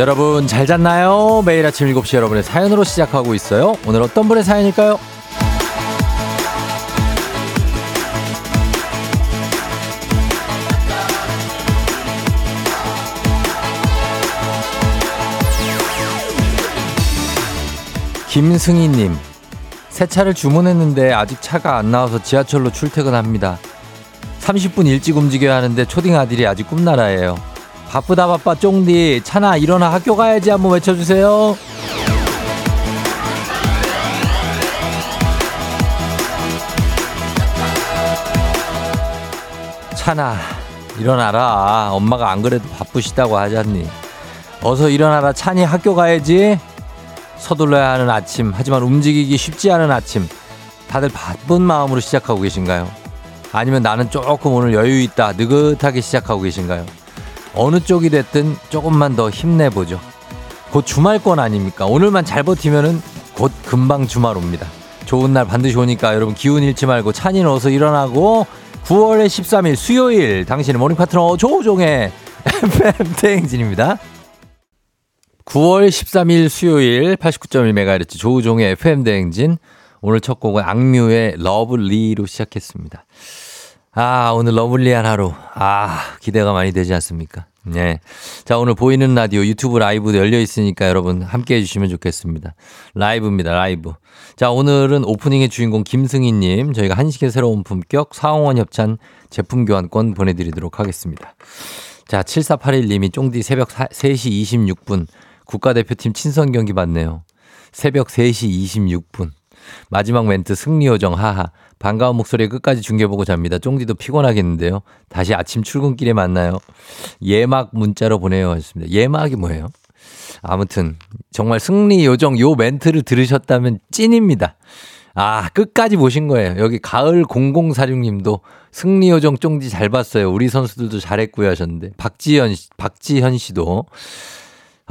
여러분 잘 잤나요? 매일 아침 7시 여러분의 사연으로 시작하고 있어요. 오늘 어떤 분의 사연일까요? 김승희님, 새 차를 주문했는데 아직 차가 안 나와서 지하철로 출퇴근합니다. 30분 일찍 움직여야 하는데 초딩 아들이 아직 꿈나라예요. 바쁘다 바빠 쫑디. 차나 일어나 학교 가야지 한번 외쳐주세요. 차나 일어나라. 엄마가 안 그래도 바쁘시다고 하잖니. 어서 일어나라. 차니 학교 가야지. 서둘러야 하는 아침. 하지만 움직이기 쉽지 않은 아침. 다들 바쁜 마음으로 시작하고 계신가요? 아니면 나는 조금 오늘 여유 있다 느긋하게 시작하고 계신가요? 어느 쪽이 됐든 조금만 더 힘내보죠. 곧 주말권 아닙니까? 오늘만 잘 버티면은 곧 금방 주말 옵니다. 좋은 날 반드시 오니까 여러분 기운 잃지 말고 찬인 어서 일어나고 9월의 13일 수요일 당신의 morning 파트너 조우종의 FM 대행진입니다. 9월 13일 수요일 89.1MHz 조우종의 FM 대행진 오늘 첫 곡은 악뮤의 Love Lee로 시작했습니다. 아, 오늘 lovely한 하루. 아, 기대가 많이 되지 않습니까? 네. 자, 오늘 보이는 라디오 유튜브 라이브도 열려 있으니까 여러분 함께 해주시면 좋겠습니다. 라이브입니다, 라이브. 자, 오늘은 오프닝의 주인공 김승희님, 저희가 한식의 새로운 품격 사홍원 협찬 제품 교환권 보내드리도록 하겠습니다. 자, 7481님이 쫑디 새벽 3시 26분 국가대표팀 친선 경기 봤네요. 새벽 3시 26분. 마지막 멘트 승리요정 하하. 반가운 목소리에 끝까지 중계보고 잡니다. 쫑디도 피곤하겠는데요. 다시 아침 출근길에 만나요. 예막 문자로 보내요. 하셨습니다. 예막이 뭐예요? 아무튼 정말 승리 요정 요 멘트를 들으셨다면 찐입니다. 아, 끝까지 보신 거예요. 여기 가을 0046님도 승리 요정 쫑디 잘 봤어요. 우리 선수들도 잘했고요 하셨는데 박지현 박지현 씨도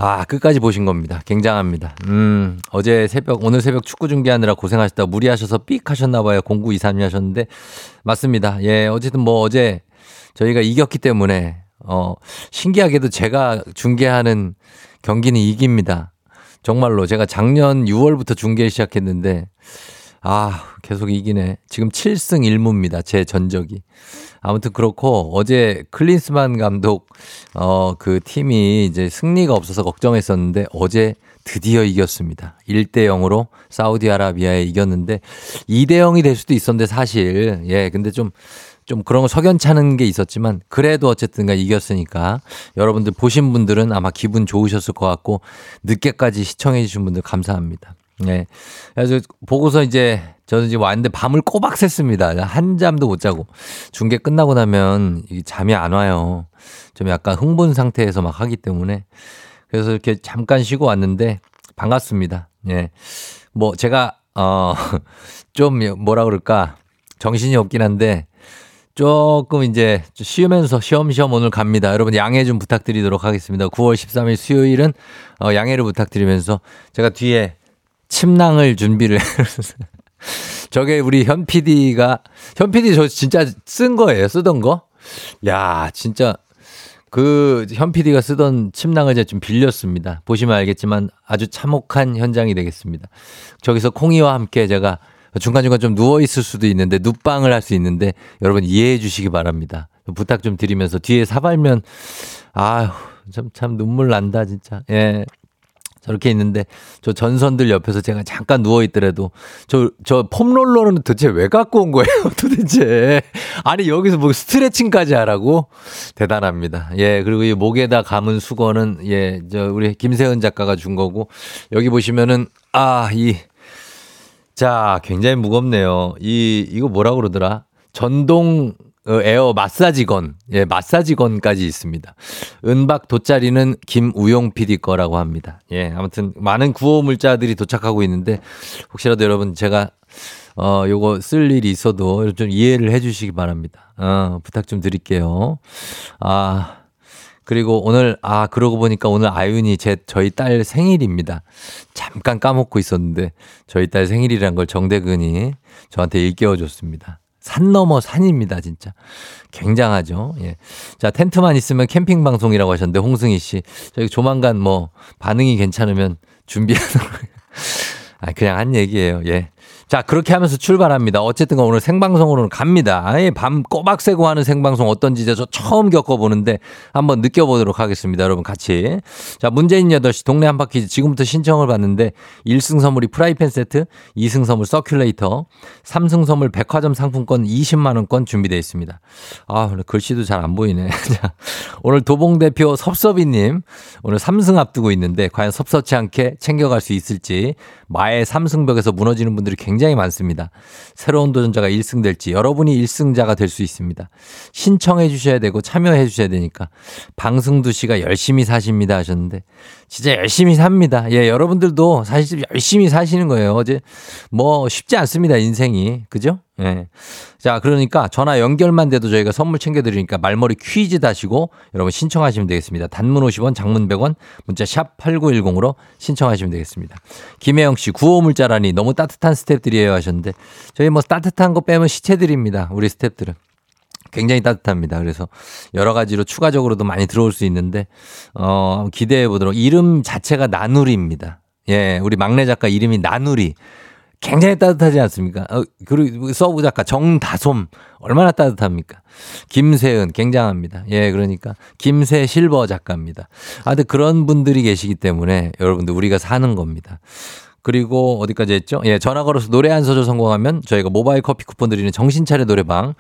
아, 끝까지 보신 겁니다. 굉장합니다. 음, 어제 새벽, 오늘 새벽 축구 중계하느라 고생하셨다. 무리하셔서 삑 하셨나봐요. 0923이 하셨는데. 맞습니다. 예, 어쨌든 뭐 어제 저희가 이겼기 때문에, 어, 신기하게도 제가 중계하는 경기는 이깁니다. 정말로 제가 작년 6월부터 중계 시작했는데, 아, 계속 이기네. 지금 7승 1무입니다. 제 전적이. 아무튼 그렇고 어제 클린스만 감독 어 그 팀이 이제 승리가 없어서 걱정했었는데 어제 드디어 이겼습니다. 1대 0으로 사우디아라비아에 이겼는데 2대 0이 될 수도 있었는데 사실 예 근데 좀좀 그런 거 석연찮은 게 있었지만 그래도 어쨌든 가 이겼으니까 여러분들 보신 분들은 아마 기분 좋으셨을 것 같고 늦게까지 시청해 주신 분들 감사합니다. 네. 그래서 보고서 이제 저는 지금 왔는데 밤을 꼬박 샜습니다. 한 잠도 못 자고. 중계 끝나고 나면 잠이 안 와요. 좀 약간 흥분 상태에서 막 하기 때문에. 그래서 이렇게 잠깐 쉬고 왔는데 반갑습니다. 예. 뭐 제가, 어, 좀 뭐라 그럴까. 정신이 없긴 한데 조금 이제 쉬면서 쉬엄쉬엄 오늘 갑니다. 여러분 양해 좀 부탁드리도록 하겠습니다. 9월 13일 수요일은 어, 양해를 부탁드리면서 제가 뒤에 침낭을 준비를 저게 우리 현 PD가 현 PD 저 진짜 쓴 거예요. 쓰던 거. 야, 진짜 그 현 PD가 쓰던 침낭을 제가 좀 빌렸습니다. 보시면 알겠지만 아주 참혹한 현장이 되겠습니다. 저기서 콩이와 함께 제가 중간중간 좀 누워 있을 수도 있는데 눕방을 할 수 있는데 여러분 이해해 주시기 바랍니다. 부탁 좀 드리면서 뒤에 사발면 아휴 참, 참 눈물 난다 진짜. 예. 저렇게 있는데 저 전선들 옆에서 제가 잠깐 누워 있더라도 저 저 폼롤러는 도대체 왜 갖고 온 거예요? 도대체 아니 여기서 뭐 스트레칭까지 하라고 대단합니다. 예 그리고 이 목에다 감은 수건은 예 저 우리 김세은 작가가 준 거고 여기 보시면은 아이 자 굉장히 무겁네요. 이 이거 뭐라 그러더라? 전동 어, 에어 마사지건, 예, 마사지건까지 있습니다. 은박 돗자리는 김우용 PD 거라고 합니다. 예, 아무튼 많은 구호 물자들이 도착하고 있는데 혹시라도 여러분 제가 어, 요거 쓸 일이 있어도 좀 이해를 해 주시기 바랍니다. 어, 부탁 좀 드릴게요. 아, 그리고 오늘, 아, 그러고 보니까 오늘 아윤이 제, 저희 딸 생일입니다. 잠깐 까먹고 있었는데 저희 딸 생일이란 걸 정대근이 저한테 일깨워 줬습니다. 산 넘어 산입니다, 진짜. 굉장하죠. 예. 자, 텐트만 있으면 캠핑 방송이라고 하셨는데, 홍승희 씨. 저희 조만간 뭐, 반응이 괜찮으면 준비하도록. 아, 그냥 한 얘기예요. 예. 자, 그렇게 하면서 출발합니다. 어쨌든 오늘 생방송으로는 갑니다. 밤 꼬박 새고 하는 생방송 어떤지 저 처음 겪어보는데 한번 느껴보도록 하겠습니다. 여러분 같이. 자, 문재인 8시 동네 한바퀴 지금부터 신청을 받는데 1승 선물이 프라이팬 세트, 2승 선물 서큘레이터, 3승 선물 백화점 상품권 20만원권 준비되어 있습니다. 아, 글씨도 잘 안 보이네. 자, 오늘 도봉 대표 섭섭이님 오늘 3승 앞두고 있는데 과연 섭섭치 않게 챙겨갈 수 있을지 마의 3승벽에서 무너지는 분들이 굉장히 많습니다. 새로운 도전자가 1승 될지 여러분이 1승자가 될 수 있습니다. 신청해 주셔야 되고 참여해 주셔야 되니까 방승두 씨가 열심히 사십니다 하셨는데 진짜 열심히 삽니다. 예, 여러분들도 사실 열심히 사시는 거예요. 어제 뭐 쉽지 않습니다, 인생이. 그죠? 예. 자, 그러니까 전화 연결만 돼도 저희가 선물 챙겨드리니까 말머리 퀴즈 다시고 여러분 신청하시면 되겠습니다. 단문 50원, 장문 100원, 문자 샵 8910으로 신청하시면 되겠습니다. 김혜영 씨, 구호물자라니 너무 따뜻한 스탭들이에요 하셨는데 저희 뭐 따뜻한 거 빼면 시체들입니다. 우리 스탭들은. 굉장히 따뜻합니다. 그래서 여러 가지로 추가적으로도 많이 들어올 수 있는데 어 기대해 보도록 이름 자체가 나누리입니다. 예, 우리 막내 작가 이름이 나누리. 굉장히 따뜻하지 않습니까? 어, 그리고 서브 작가 정다솜 얼마나 따뜻합니까? 김세은 굉장합니다. 예, 그러니까 김세 실버 작가입니다. 아, 근데 그런 분들이 계시기 때문에 여러분들 우리가 사는 겁니다. 그리고 어디까지 했죠? 예, 전화 걸어서 노래 한 소절 성공하면 저희가 모바일 커피 쿠폰 드리는 정신차려 노래방.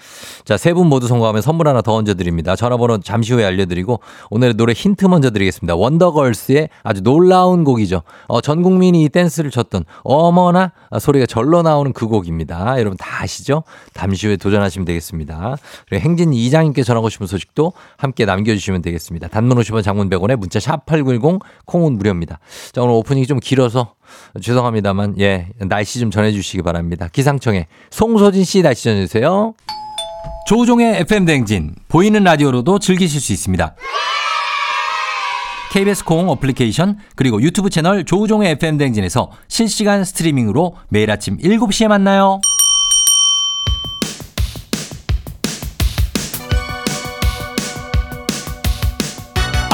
자, 세 분 모두 성공하면 선물 하나 더 얹어 드립니다. 전화번호 잠시 후에 알려드리고 오늘의 노래 힌트 먼저 드리겠습니다. 원더걸스의 아주 놀라운 곡이죠. 어, 전 국민이 이 댄스를 췄던 어머나 소리가 절로 나오는 그 곡입니다. 여러분 다 아시죠? 잠시 후에 도전하시면 되겠습니다. 그리고 행진 이장님께 전하고 싶은 소식도 함께 남겨주시면 되겠습니다. 단문 50원 장문 100원에 문자 샵8910 콩은 무료입니다. 자, 오늘 오프닝이 좀 길어서 죄송합니다만, 예, 날씨 좀 전해주시기 바랍니다. 기상청에 송소진 씨 날씨 전해주세요. 조우종의 FM 댕진 보이는 라디오로도 즐기실 수 있습니다. KBS 콩 어플리케이션 그리고 유튜브 채널 조우종의 FM 댕진에서 실시간 스트리밍으로 매일 아침 7시에 만나요.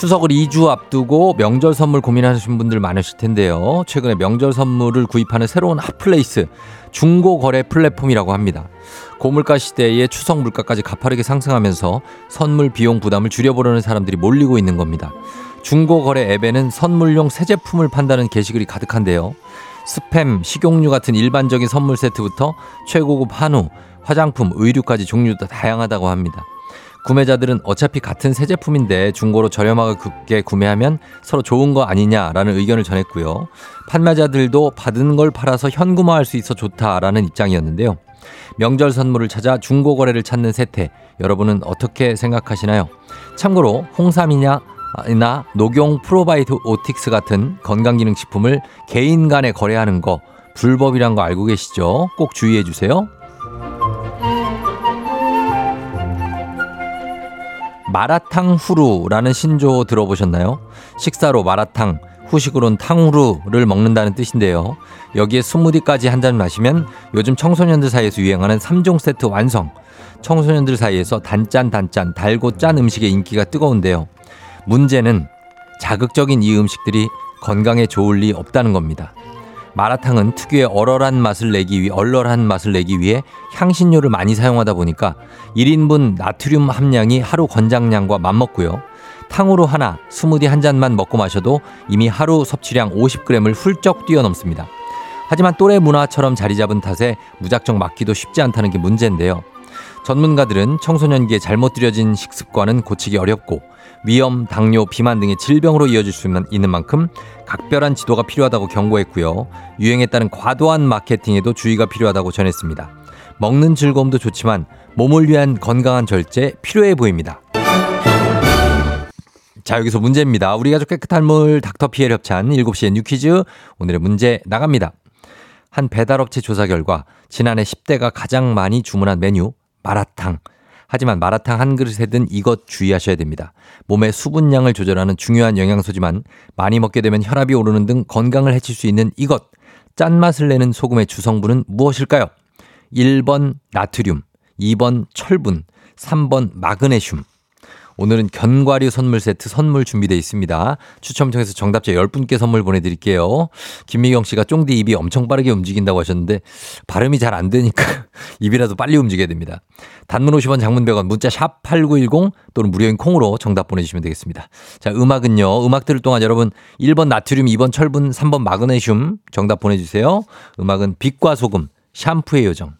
추석을 2주 앞두고 명절 선물 고민하시는 분들 많으실 텐데요. 최근에 명절 선물을 구입하는 새로운 hot place 중고 거래 플랫폼이라고 합니다. 고물가 시대에 추석 물가까지 가파르게 상승하면서 선물 비용 부담을 줄여보려는 사람들이 몰리고 있는 겁니다. 중고 거래 앱에는 선물용 새 제품을 판다는 게시글이 가득한데요. 스팸, 식용유 같은 일반적인 선물 세트부터 최고급 한우, 화장품, 의류까지 종류도 다양하다고 합니다. 구매자들은 어차피 같은 새 제품인데 중고로 저렴하게 구매하면 서로 좋은 거 아니냐라는 의견을 전했고요. 판매자들도 받은 걸 팔아서 현금화할 수 있어 좋다라는 입장이었는데요. 명절 선물을 찾아 중고 거래를 찾는 세태 여러분은 어떻게 생각하시나요? 참고로 홍삼이냐 나 녹용 프로바이오틱스 같은 건강기능식품을 개인 간에 거래하는 거 불법이란 거 알고 계시죠? 꼭 주의해 주세요. 마라탕 후루라는 신조 들어보셨나요? 식사로 마라탕, 후식으론 탕후루를 먹는다는 뜻인데요. 여기에 스무디까지 한 잔 마시면 요즘 청소년들 사이에서 유행하는 3종 세트 완성. 청소년들 사이에서 단짠 단짠 달고 짠 음식의 인기가 뜨거운데요. 문제는 자극적인 이 음식들이 건강에 좋을 리 없다는 겁니다. 마라탕은 특유의 얼얼한 맛을 내기 위해 얼얼한 맛을 내기 위해 향신료를 많이 사용하다 보니까 1인분 나트륨 함량이 하루 권장량과 맞먹고요. 탕후루 하나, 스무디 한 잔만 먹고 마셔도 이미 하루 섭취량 50g을 훌쩍 뛰어넘습니다. 하지만 또래 문화처럼 자리 잡은 탓에 무작정 맞기도 쉽지 않다는 게 문제인데요. 전문가들은 청소년기에 잘못 들여진 식습관은 고치기 어렵고 위염, 당뇨, 비만 등의 질병으로 이어질 수 있는 만큼 각별한 지도가 필요하다고 경고했고요. 유행에 따른 과도한 마케팅에도 주의가 필요하다고 전했습니다. 먹는 즐거움도 좋지만 몸을 위한 건강한 절제 필요해 보입니다. 자, 여기서 문제입니다. 우리 가족 깨끗한 물 닥터 피엘 협찬 7시에 New Quiz. 오늘의 문제 나갑니다. 한 배달업체 조사 결과 지난해 10대가 가장 많이 주문한 메뉴 마라탕. 하지만 마라탕 한 그릇에 든 이것 주의하셔야 됩니다. 몸의 수분량을 조절하는 중요한 영양소지만 많이 먹게 되면 혈압이 오르는 등 건강을 해칠 수 있는 이것. 짠맛을 내는 소금의 주성분은 무엇일까요? 1번 나트륨, 2번 철분, 3번 마그네슘. 오늘은 견과류 선물 세트 선물 준비되어 있습니다. 추첨 통해서 정답자 10분께 선물 보내드릴게요. 김미경 씨가 쫑디 입이 엄청 빠르게 움직인다고 하셨는데 발음이 잘 안 되니까 입이라도 빨리 움직여야 됩니다. 단문 50원 장문 100원 문자 샵 8910 또는 무료인 콩으로 정답 보내주시면 되겠습니다. 자 음악은요. 음악 들을 동안 여러분 1번 나트륨 2번 철분 3번 마그네슘 정답 보내주세요. 음악은 빛과 소금 샴푸의 요정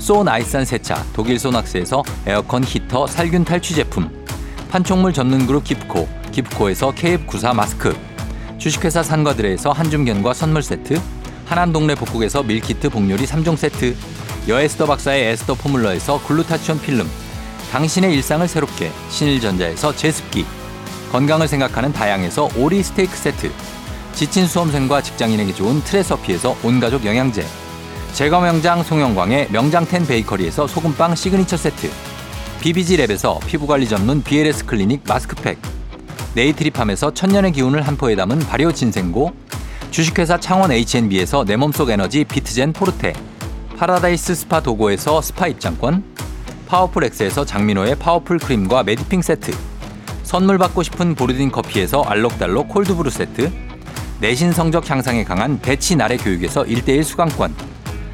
소 나이산 세차 독일 소낙스에서 에어컨 히터 살균 탈취 제품 판촉물 전문 그룹 기프코 기프코에서 KF94 마스크 주식회사 산과들에서 한줌견과 선물 세트 하남 동네 복국에서 밀키트 복요리 3종 세트 여에스더 박사의 에스더 포뮬러에서 글루타치온 필름 당신의 일상을 새롭게 신일전자에서 제습기 건강을 생각하는 다양에서 오리 스테이크 세트 지친 수험생과 직장인에게 좋은 트레서피에서 온가족 영양제 제과 명장 송영광의 명장텐 베이커리에서 소금빵 시그니처 세트. BBG랩에서 피부관리 전문 BLS 클리닉 마스크팩. 네이트리팜에서 천년의 기운을 한 포에 담은 발효 진생고. 주식회사 창원 H&B에서 내 몸속 에너지 비트젠 포르테. 파라다이스 스파 도고에서 스파 입장권. 파워풀 엑스에서 장민호의 파워풀 크림과 메디핑 세트. 선물 받고 싶은 보르딘 커피에서 알록달록 콜드브루 세트. 내신 성적 향상에 강한 배치 나래 교육에서 1대1 수강권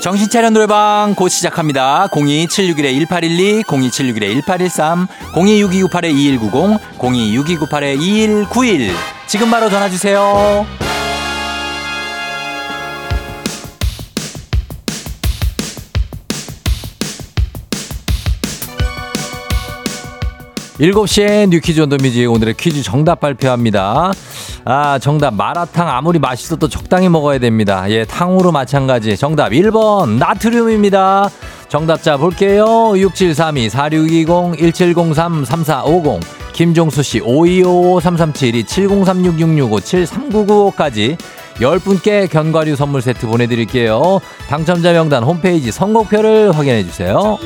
정신차려 노래방 곧 시작합니다. 02761-1812, 02761-1813, 026298-2190, 026298-2191. 지금 바로 전화주세요. 7시에 뉴퀴즈 온더뮤직 오늘의 퀴즈 정답 발표합니다. 아, 정답. 마라탕 아무리 맛있어도 적당히 먹어야 됩니다. 예, 탕후루 마찬가지. 정답 1번 나트륨입니다. 정답자 볼게요. 6732-4620-1703-3450 김종수 씨 5255-3372-7036-665-7399까지 10분께 견과류 선물 세트 보내드릴게요. 당첨자 명단 홈페이지 선곡표를 확인해 주세요.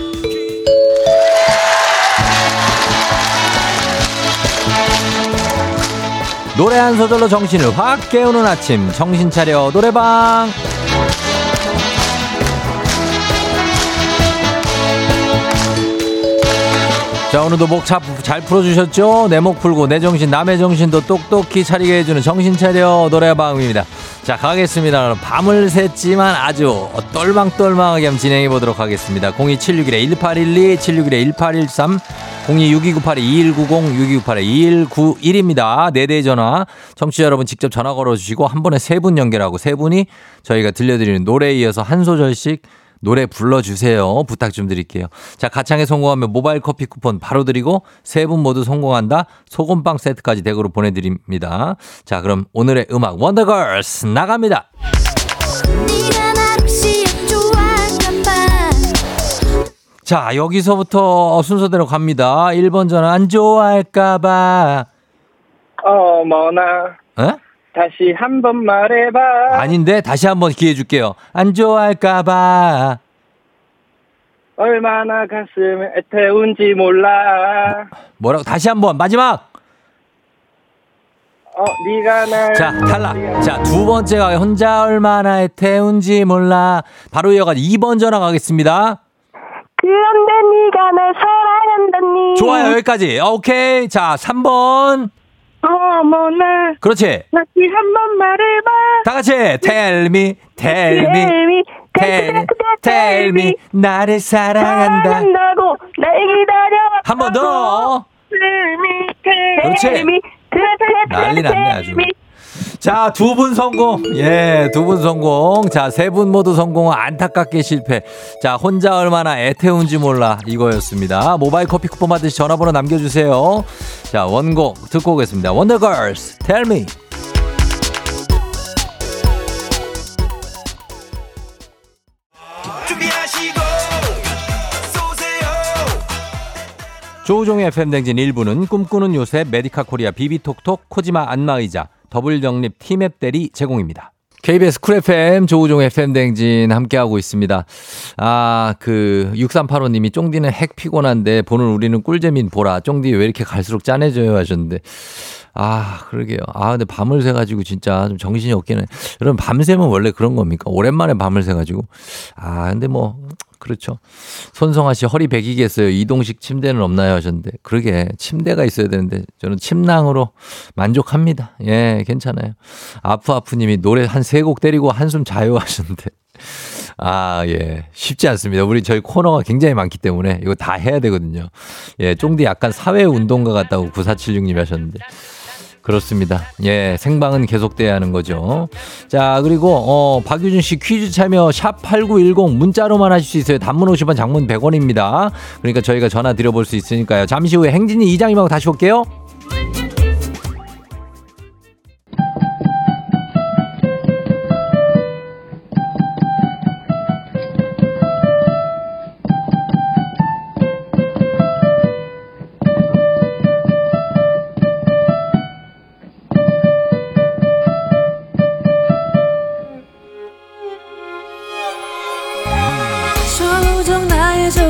노래 한 소절로 정신을 확 깨우는 아침. 정신 차려 노래방. 자 오늘도 목 잘 풀어주셨죠? 내 목 풀고 내 정신 남의 정신도 똑똑히 차리게 해주는 정신 차려 노래방입니다 자 가겠습니다 밤을 샜지만 아주 똘망똘망하게 한번 진행해 보도록 하겠습니다 02761-1812 761-1813 026298-2190, 6298-2191입니다. 네대 전화. 청취자 여러분 직접 전화 걸어 주시고 한 번에 세 분 연결하고 세 분이 저희가 들려드리는 노래에 이어서 한 소절씩 노래 불러주세요. 부탁 좀 드릴게요. 자, 가창에 성공하면 모바일 커피 쿠폰 바로 드리고 세 분 모두 성공한다. 소금빵 세트까지 댁으로 보내드립니다. 자, 그럼 오늘의 음악 원더걸스 나갑니다. 자, 여기서부터 순서대로 갑니다. 1번 전화 안 좋아할까봐. 어머나. 에? 다시 한 번 말해봐. 아닌데, 다시 한 번 기회 줄게요. 안 좋아할까봐. 얼마나 가슴에 태운지 몰라. 뭐라고? 다시 한 번, 마지막! 어, 네가 날. 자, 탈락. 자, 두 번째가 혼자 얼마나 애태운지 몰라. 바로 이어가 2번 전화 가겠습니다. 그런데 네가 날 사랑한다니. 좋아요, 여기까지. 오케이. 자, 3번. 어머나. 그렇지. 다시 한번 말해봐. 다 같이. Tell me, tell me, tell, tell me. 나를 사랑한다. 사랑한다고 날 기다려. 한 번 더. 텔미, 그렇지. 텔미, 난리 났네, 아주. 자, 두 분 성공. 예, 두 분 성공. 자, 세 분 모두 성공은 안타깝게 실패. 자, 혼자 얼마나 애태운지 몰라. 이거였습니다. 모바일 커피 쿠폰 받으시 전화번호 남겨주세요. 자, 원곡 듣고 오겠습니다. 원더걸스, tell me. 조우종의 FM댕진 1부는 꿈꾸는 요새 메디카 코리아 비비톡톡 코지마 안마의자 더블정립 티맵 대리 제공입니다. KBS 쿨 FM 조우종의 FM댕진 함께하고 있습니다. 아, 그 6385님이 쫑디는 핵 피곤한데 보는 우리는 꿀잼인 보라. 쫑디 왜 이렇게 갈수록 짠해져요 하셨는데 아, 그러게요. 아, 근데 밤을 새가지고 진짜 좀 정신이 없기는. 여러분, 밤새면 원래 그런 겁니까? 오랜만에 밤을 새가지고. 아, 근데 뭐, 그렇죠. 손성아 씨 허리 베기겠어요. 이동식 침대는 없나요? 하셨는데. 그러게. 침대가 있어야 되는데 저는 침낭으로 만족합니다. 예, 괜찮아요. 아프 아프 님이 노래 한 세 곡 때리고 한숨 자요 하셨는데. 아, 예. 쉽지 않습니다. 우리 저희 코너가 굉장히 많기 때문에 이거 다 해야 되거든요. 예, 쫑디 약간 사회 운동가 같다고 9476님이 하셨는데. 그렇습니다. 예, 생방은 계속돼야 하는 거죠. 자, 그리고 어 박유준 씨 퀴즈 참여 샵 8910 문자로만 하실 수 있어요. 단문 50원, 장문 100원입니다. 그러니까 저희가 전화 드려 볼 수 있으니까요. 잠시 후에 행진이 이장님하고 다시 올게요.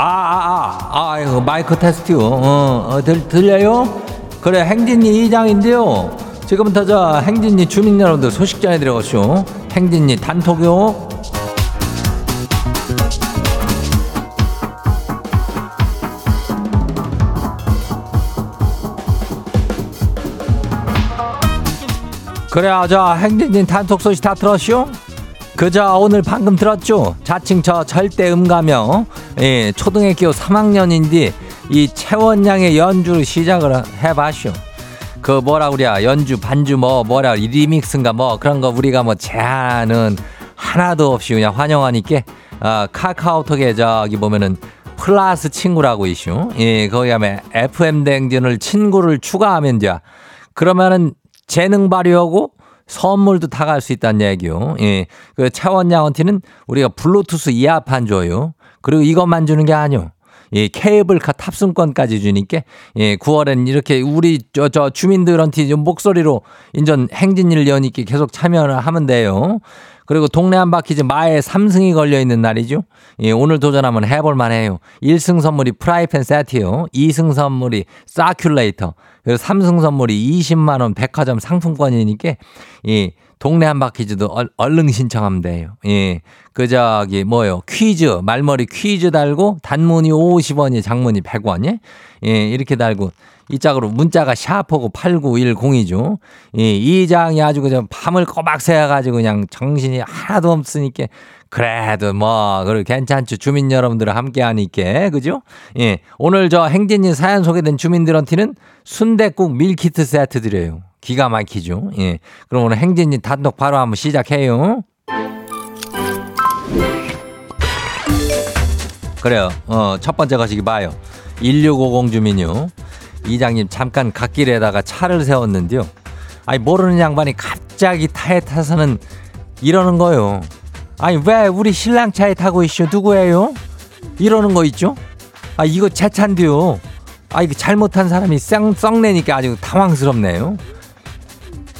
아, 아, 아, 아, 이거 마이크 테스트요. 어, 어, 들, 들려요? 그래, 행진이 이장인데요. 지금부터 저 행진이 주민 여러분들 소식 전해드려가시오. 행진이 단톡요. 그래, 저 행진이 단톡 소식 다 들었쇼? 그저 오늘 방금 들었죠? 자칭 저 절대 음가며 예, 초등학교 3학년인데 이 채원양의 연주를 시작을 해봤쇼. 그 뭐라 그래야 연주 반주 뭐 뭐라 이 리믹스인가 뭐 그런 거 우리가 뭐 제한은 하나도 없이 그냥 환영하니까 아, 카카오톡에 저기 보면은 플러스 친구라고 이슈. 예, 거기 하면 FM 댕진을 친구를 추가하면 돼. 그러면은 재능 발휘하고 선물도 다 갈 수 있다는 얘기요. 예. 그 차원 양한테는 우리가 블루투스 이어판 줘요. 그리고 이것만 주는 게 아니요. 예, 케이블카 탑승권까지 주니까 예, 9월엔 이렇게 우리 저, 저 주민들한테 좀 목소리로 인전 행진일 여니까 계속 참여를 하면 돼요. 그리고 동네 한 바퀴즈 마에 3승이 걸려 있는 날이죠. 예, 오늘 도전하면 해볼 만해요. 1승 선물이 프라이팬 세트요. 2승 선물이 사큘레이터. 그리고 3승 선물이 20만 원 백화점 상품권이니까 예, 동네 한바퀴즈도 얼- 얼른 신청하면 돼요. 예. 그 저기 뭐요? 퀴즈 말머리 퀴즈 달고 단문이 50원이 장문이 100원이 예, 이렇게 달고 이 짝으로 문자가 샤프고 8910이죠. 예, 이 장이 아주 그냥 밤을 꼬박 새가지고 그냥 정신이 하나도 없으니까 그래도 뭐, 그래 괜찮죠. 주민 여러분들 함께 하니까. 그죠? 예. 오늘 저 행진이 사연 소개된 주민들한테는 순대국 밀키트 세트 드려요. 기가 막히죠. 예. 그럼 오늘 행진이 단독 바로 한번 시작해요. 그래요. 어, 첫 번째 거시기 봐요. 1650 주민요. 이장님 잠깐 갓길에다가 차를 세웠는데요. 아니 모르는 양반이 갑자기 타에 타서는 이러는 거요. 아니 왜 우리 신랑 차에 타고 있쇼 누구예요? 이러는 거 있죠? 아 이거 제 차인데요. 아 이거 잘못한 사람이 쌍 썩내니까 아주 당황스럽네요.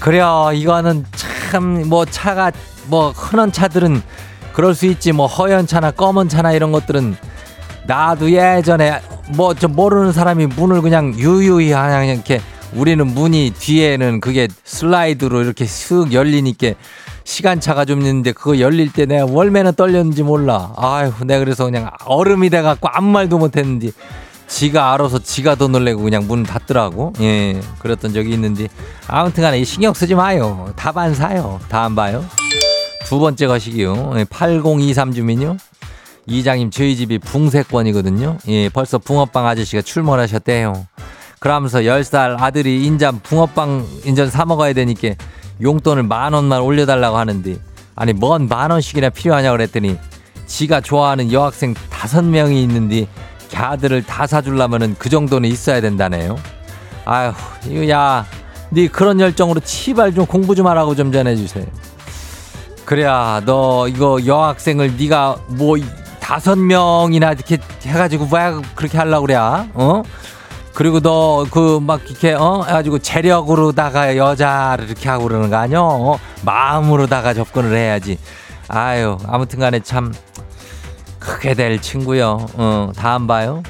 그래요 이거는 참 뭐 차가 뭐 흔한 차들은 그럴 수 있지 뭐 허연 차나 검은 차나 이런 것들은 나도 예전에 뭐 좀 모르는 사람이 문을 그냥 유유히 그냥 이렇게 우리는 문이 뒤에는 그게 슬라이드로 이렇게 슥 열리니까 시간차가 좀 있는데 그거 열릴 때 내가 월매는 떨렸는지 몰라. 아유, 내가 그래서 그냥 얼음이 돼갖고 아무 말도 못했는지 지가 알아서 지가 더 놀래고 그냥 문 닫더라고. 예, 그랬던 적이 있는데 아무튼 간에 신경 쓰지 마요. 답 안 사요. 다 안 봐요. 두 번째 거시기요. 8023 주민요. 이장님 저희 집이 붕세권이거든요. 예, 벌써 붕어빵 아저씨가 출몰하셨대요. 그러면서 10살 아들이 인자 붕어빵 인전 사 먹어야 되니까 용돈을 만 원만 올려달라고 하는데 아니 뭔 만 원씩이나 필요하냐 그랬더니 지가 좋아하는 여학생 다섯 명이 있는데 걔들을 다 사주려면은 그 정도는 있어야 된다네요. 아휴 이거 야 네 그런 열정으로 치발 좀 공부 좀 하라고 좀 전해주세요. 그래야 너 이거 여학생을 네가 뭐 다섯 명이나 이렇게 해가지고 왜 그렇게 하려고 그래? 어? 그리고 너 그 막 이렇게 어 해가지고 재력으로다가 여자를 이렇게 하고 그러는 거 아니야? 어? 마음으로다가 접근을 해야지. 아유 아무튼간에 참 크게 될 친구요. 어 다음 봐요.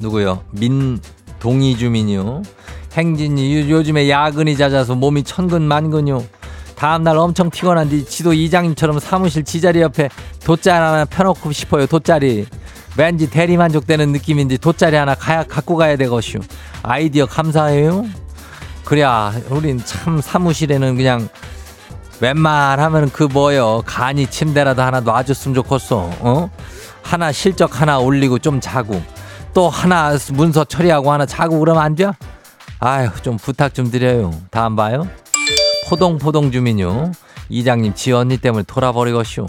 누구요? 민동희 주민요. 행진이 요- 요즘에 야근이 잦아서 몸이 천근만근요. 다음날 엄청 피곤한데 지도 이장님처럼 사무실 지자리 옆에 돗자리 하나 펴놓고 싶어요. 돗자리. 왠지 대리만족되는 느낌인지 돗자리 하나 가야 갖고 가야 되겠슈. 아이디어 감사해요. 그래야 우린 참 사무실에는 그냥 웬만하면 그 뭐요 간이 침대라도 하나 놔줬으면 좋겠어. 어? 하나 실적 하나 올리고 좀 자고 또 하나 문서 처리하고 하나 자고 그러면 안 돼? 아유 좀 부탁 좀 드려요. 다음 봐요. 포동포동 주민요. 이장님 지 언니 때문에 돌아버리겠쇼.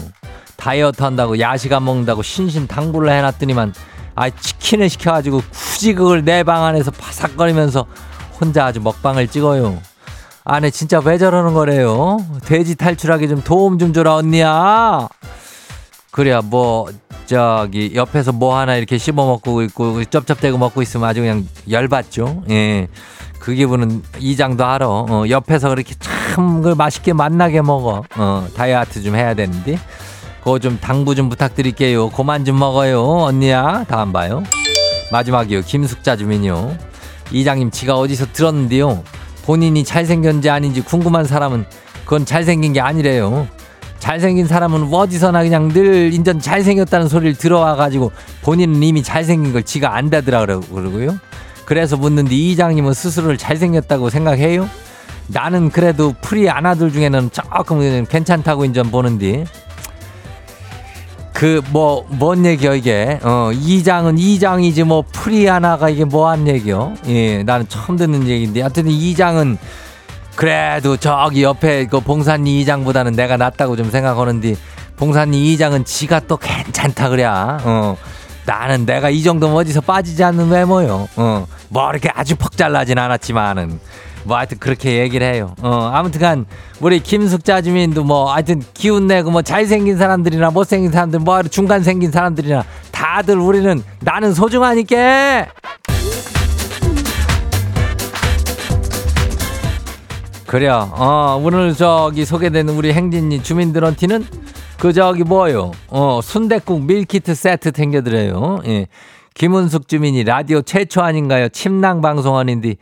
다이어트 한다고 야식 안 먹는다고 신신 당부를 해놨더니만 아 치킨을 시켜가지고 굳이 그걸 내 방 안에서 바삭거리면서 혼자 아주 먹방을 찍어요. 아내 진짜 왜 저러는 거래요? 돼지 탈출하기 좀 도움 좀 줘라 언니야. 그래야 뭐 저기 옆에서 뭐 하나 이렇게 씹어 먹고 있고 쩝쩝대고 먹고 있으면 아주 그냥 열받죠. 예. 그 기분은 이장도 알아. 어, 옆에서 그렇게 참 그걸 맛있게 맛나게 먹어. 어, 다이어트 좀 해야 되는데. 그거 좀 당부 좀 부탁드릴게요. 그만 좀 먹어요. 언니야. 다음 봐요. 마지막이요. 김숙자 주민요. 이장님 지가 어디서 들었는데요. 본인이 잘생겼는지 아닌지 궁금한 사람은 그건 잘생긴 게 아니래요. 잘생긴 사람은 어디서나 그냥 늘 인전 잘생겼다는 소리를 들어와 가지고 본인은 이미 잘생긴 걸 지가 안다더라 그러고요. 그래서 묻는데 이장님은 스스로를 잘생겼다고 생각해요? 나는 그래도 프리 아나들 중에는 조금 괜찮다고 인전 보는데 그 뭐 뭔 얘기야 이게? 어 이장은 이장이지 뭐 프리 아나가 이게 뭐한 얘기요? 예 나는 처음 듣는 얘기인데. 하여튼 이장은 그래도 저기 옆에 그 봉산리 이장보다는 내가 낫다고 좀 생각하는데 봉산리 이장은 지가 또 괜찮다 그래 어. 나는 내가 이 정도면 어디서 빠지지 않는 외모요. 어뭐 이렇게 아주 퍽 잘나진 않았지만은 뭐 하여튼 그렇게 얘기를 해요. 어, 아무튼간 우리 김숙자 주민도 뭐 하여튼 기운 내고 뭐 잘생긴 사람들이나 못생긴 사람들 뭐 중간 생긴 사람들이나 다들 우리는 나는 소중하니까. 그래요. 어, 오늘 저기 소개되는 우리 행진이 주민들한테는 그 저기 뭐요? 어, 순댓국 밀키트 세트 챙겨드려요. 예. 김은숙 주민이 라디오 최초 아닌가요? 침낭 방송하는데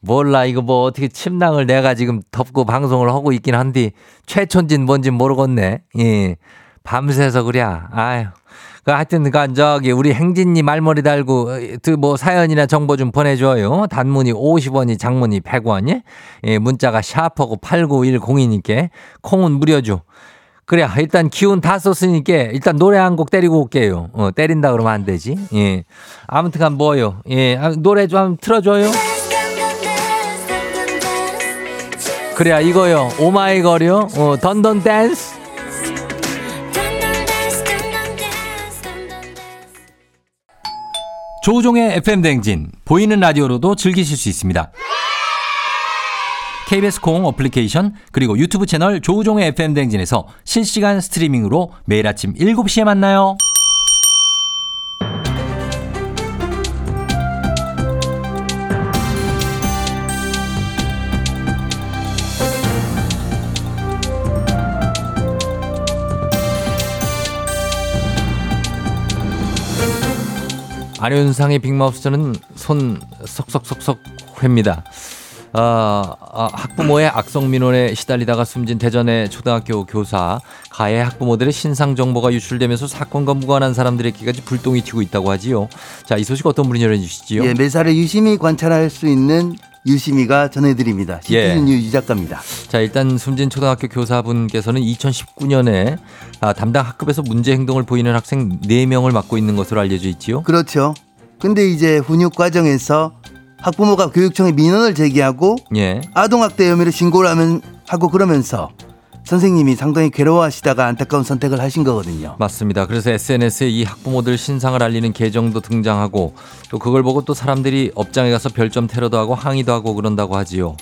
몰라 이거 뭐 어떻게 침낭을 내가 지금 덮고 방송을 하고 있긴 한데 최초인진 뭔진 모르겠네. 예. 밤새서 그래. 아유. 그 하여튼 그 저기 우리 행진이 말머리 달고 그뭐 사연이나 정보 좀 보내줘요. 단문이 50원이 장문이 100원이. 예, 문자가 샤프하고 8910이니까 콩은 무료죠. 그래 일단 기운 다 썼으니까 일단 노래 한 곡 때리고 올게요. 어, 때린다 그러면 안 되지. 예. 아무튼간 뭐요. 예, 아, 노래 좀 틀어줘요. 그래야 이거요. 오마이걸이요. 어, Dun Dun Dance. 조우종의 FM 댕진 보이는 라디오로도 즐기실 수 있습니다. KBS 콩 어플리케이션 그리고 유튜브 채널 조우종의 FM 댕진에서 실시간 스트리밍으로 매일 아침 7시에 만나요. 안윤상의 빅마우스 저는 손 석석석석 회입니다. 아, 아, 학부모의 악성 민원에 시달리다가 숨진 대전의 초등학교 교사 가해 학부모들의 신상 정보가 유출되면서 사건과 무관한 사람들에게까지 불똥이 튀고 있다고 하지요. 자, 이 소식 어떤 분이 전해 주시지요? 예, 매사를 유심히 관찰할 수 있는 유심히가 전해드립니다. 시티즌 예. 유 유작가입니다. 자, 일단 숨진 초등학교 교사분께서는 2019년에 아, 담당 학급에서 문제 행동을 보이는 학생 4명을 맡고 있는 것으로 알려져 있지요. 그렇죠. 근데 이제 훈육 과정에서 학부모가 교육청에 민원을 제기하고 예. 아동학대 혐의를 신고를 하면 하고 그러면서 선생님이 상당히 괴로워하시다가 안타까운 선택을 하신 거거든요. 맞습니다. 그래서 SNS에 이 학부모들 신상을 알리는 계정도 등장하고 또 그걸 보고 또 사람들이 업장에 가서 별점 테러도 하고 항의도 하고 그런다고 하지요.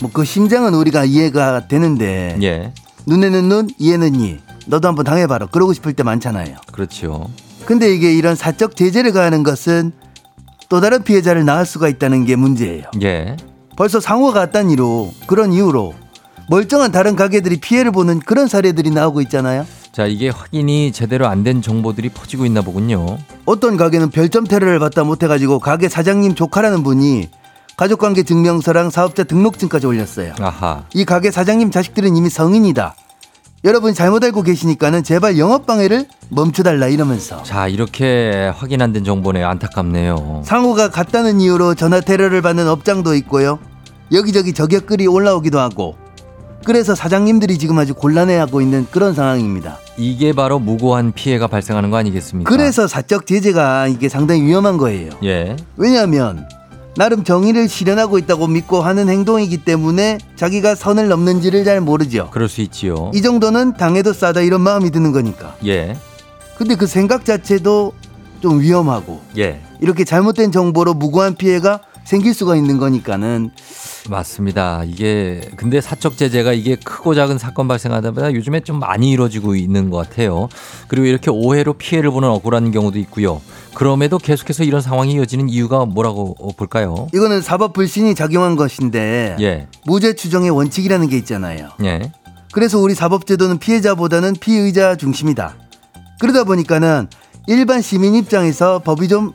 뭐 그 심장은 우리가 이해가 되는데 예. 눈에는 눈, 이에는 이. 너도 한번 당해봐라. 그러고 싶을 때 많잖아요. 그렇죠. 근데 이게 이런 사적 제재를 가하는 것은 또 다른 피해자를 낳을 수가 있다는 게 문제예요. 예. 벌써 상호가 갔단 이유로 그런 이유로 멀쩡한 다른 가게들이 피해를 보는 그런 사례들이 나오고 있잖아요. 자, 이게 확인이 제대로 안 된 정보들이 퍼지고 있나 보군요. 어떤 가게는 별점 테러를 받다 못해가지고 가게 사장님 조카라는 분이 가족관계 증명서랑 사업자 등록증까지 올렸어요. 아하. 이 가게 사장님 자식들은 이미 성인이다. 여러분이 잘못 알고 계시니까는 제발 영업 방해를 멈춰달라 이러면서 자, 이렇게 확인 안 된 정보네요. 안타깝네요. 상호가 같다는 이유로 전화 테러를 받는 업장도 있고요. 여기저기 저격글이 올라오기도 하고 그래서 사장님들이 지금 아주 곤란해하고 있는 그런 상황입니다. 이게 바로 무고한 피해가 발생하는 거 아니겠습니까? 그래서 사적 제재가 이게 상당히 위험한 거예요. 예. 왜냐하면 나름 정의를 실현하고 있다고 믿고 하는 행동이기 때문에 자기가 선을 넘는지를 잘 모르죠. 그럴 수 있지요. 이 정도는 당해도 싸다 이런 마음이 드는 거니까. 예. 근데 그 생각 자체도 좀 위험하고 예. 이렇게 잘못된 정보로 무고한 피해가 생길 수가 있는 거니까는 맞습니다. 이게 근데 사적 제재가 이게 크고 작은 사건 발생하다 보다 요즘에 좀 많이 이루어지고 있는 것 같아요. 그리고 이렇게 오해로 피해를 보는 억울한 경우도 있고요. 그럼에도 계속해서 이런 상황이 이어지는 이유가 뭐라고 볼까요? 이거는 사법 불신이 작용한 것인데 예. 무죄 추정의 원칙이라는 게 있잖아요. 예. 그래서 우리 사법 제도는 피해자보다는 피의자 중심이다. 그러다 보니까는 일반 시민 입장에서 법이 좀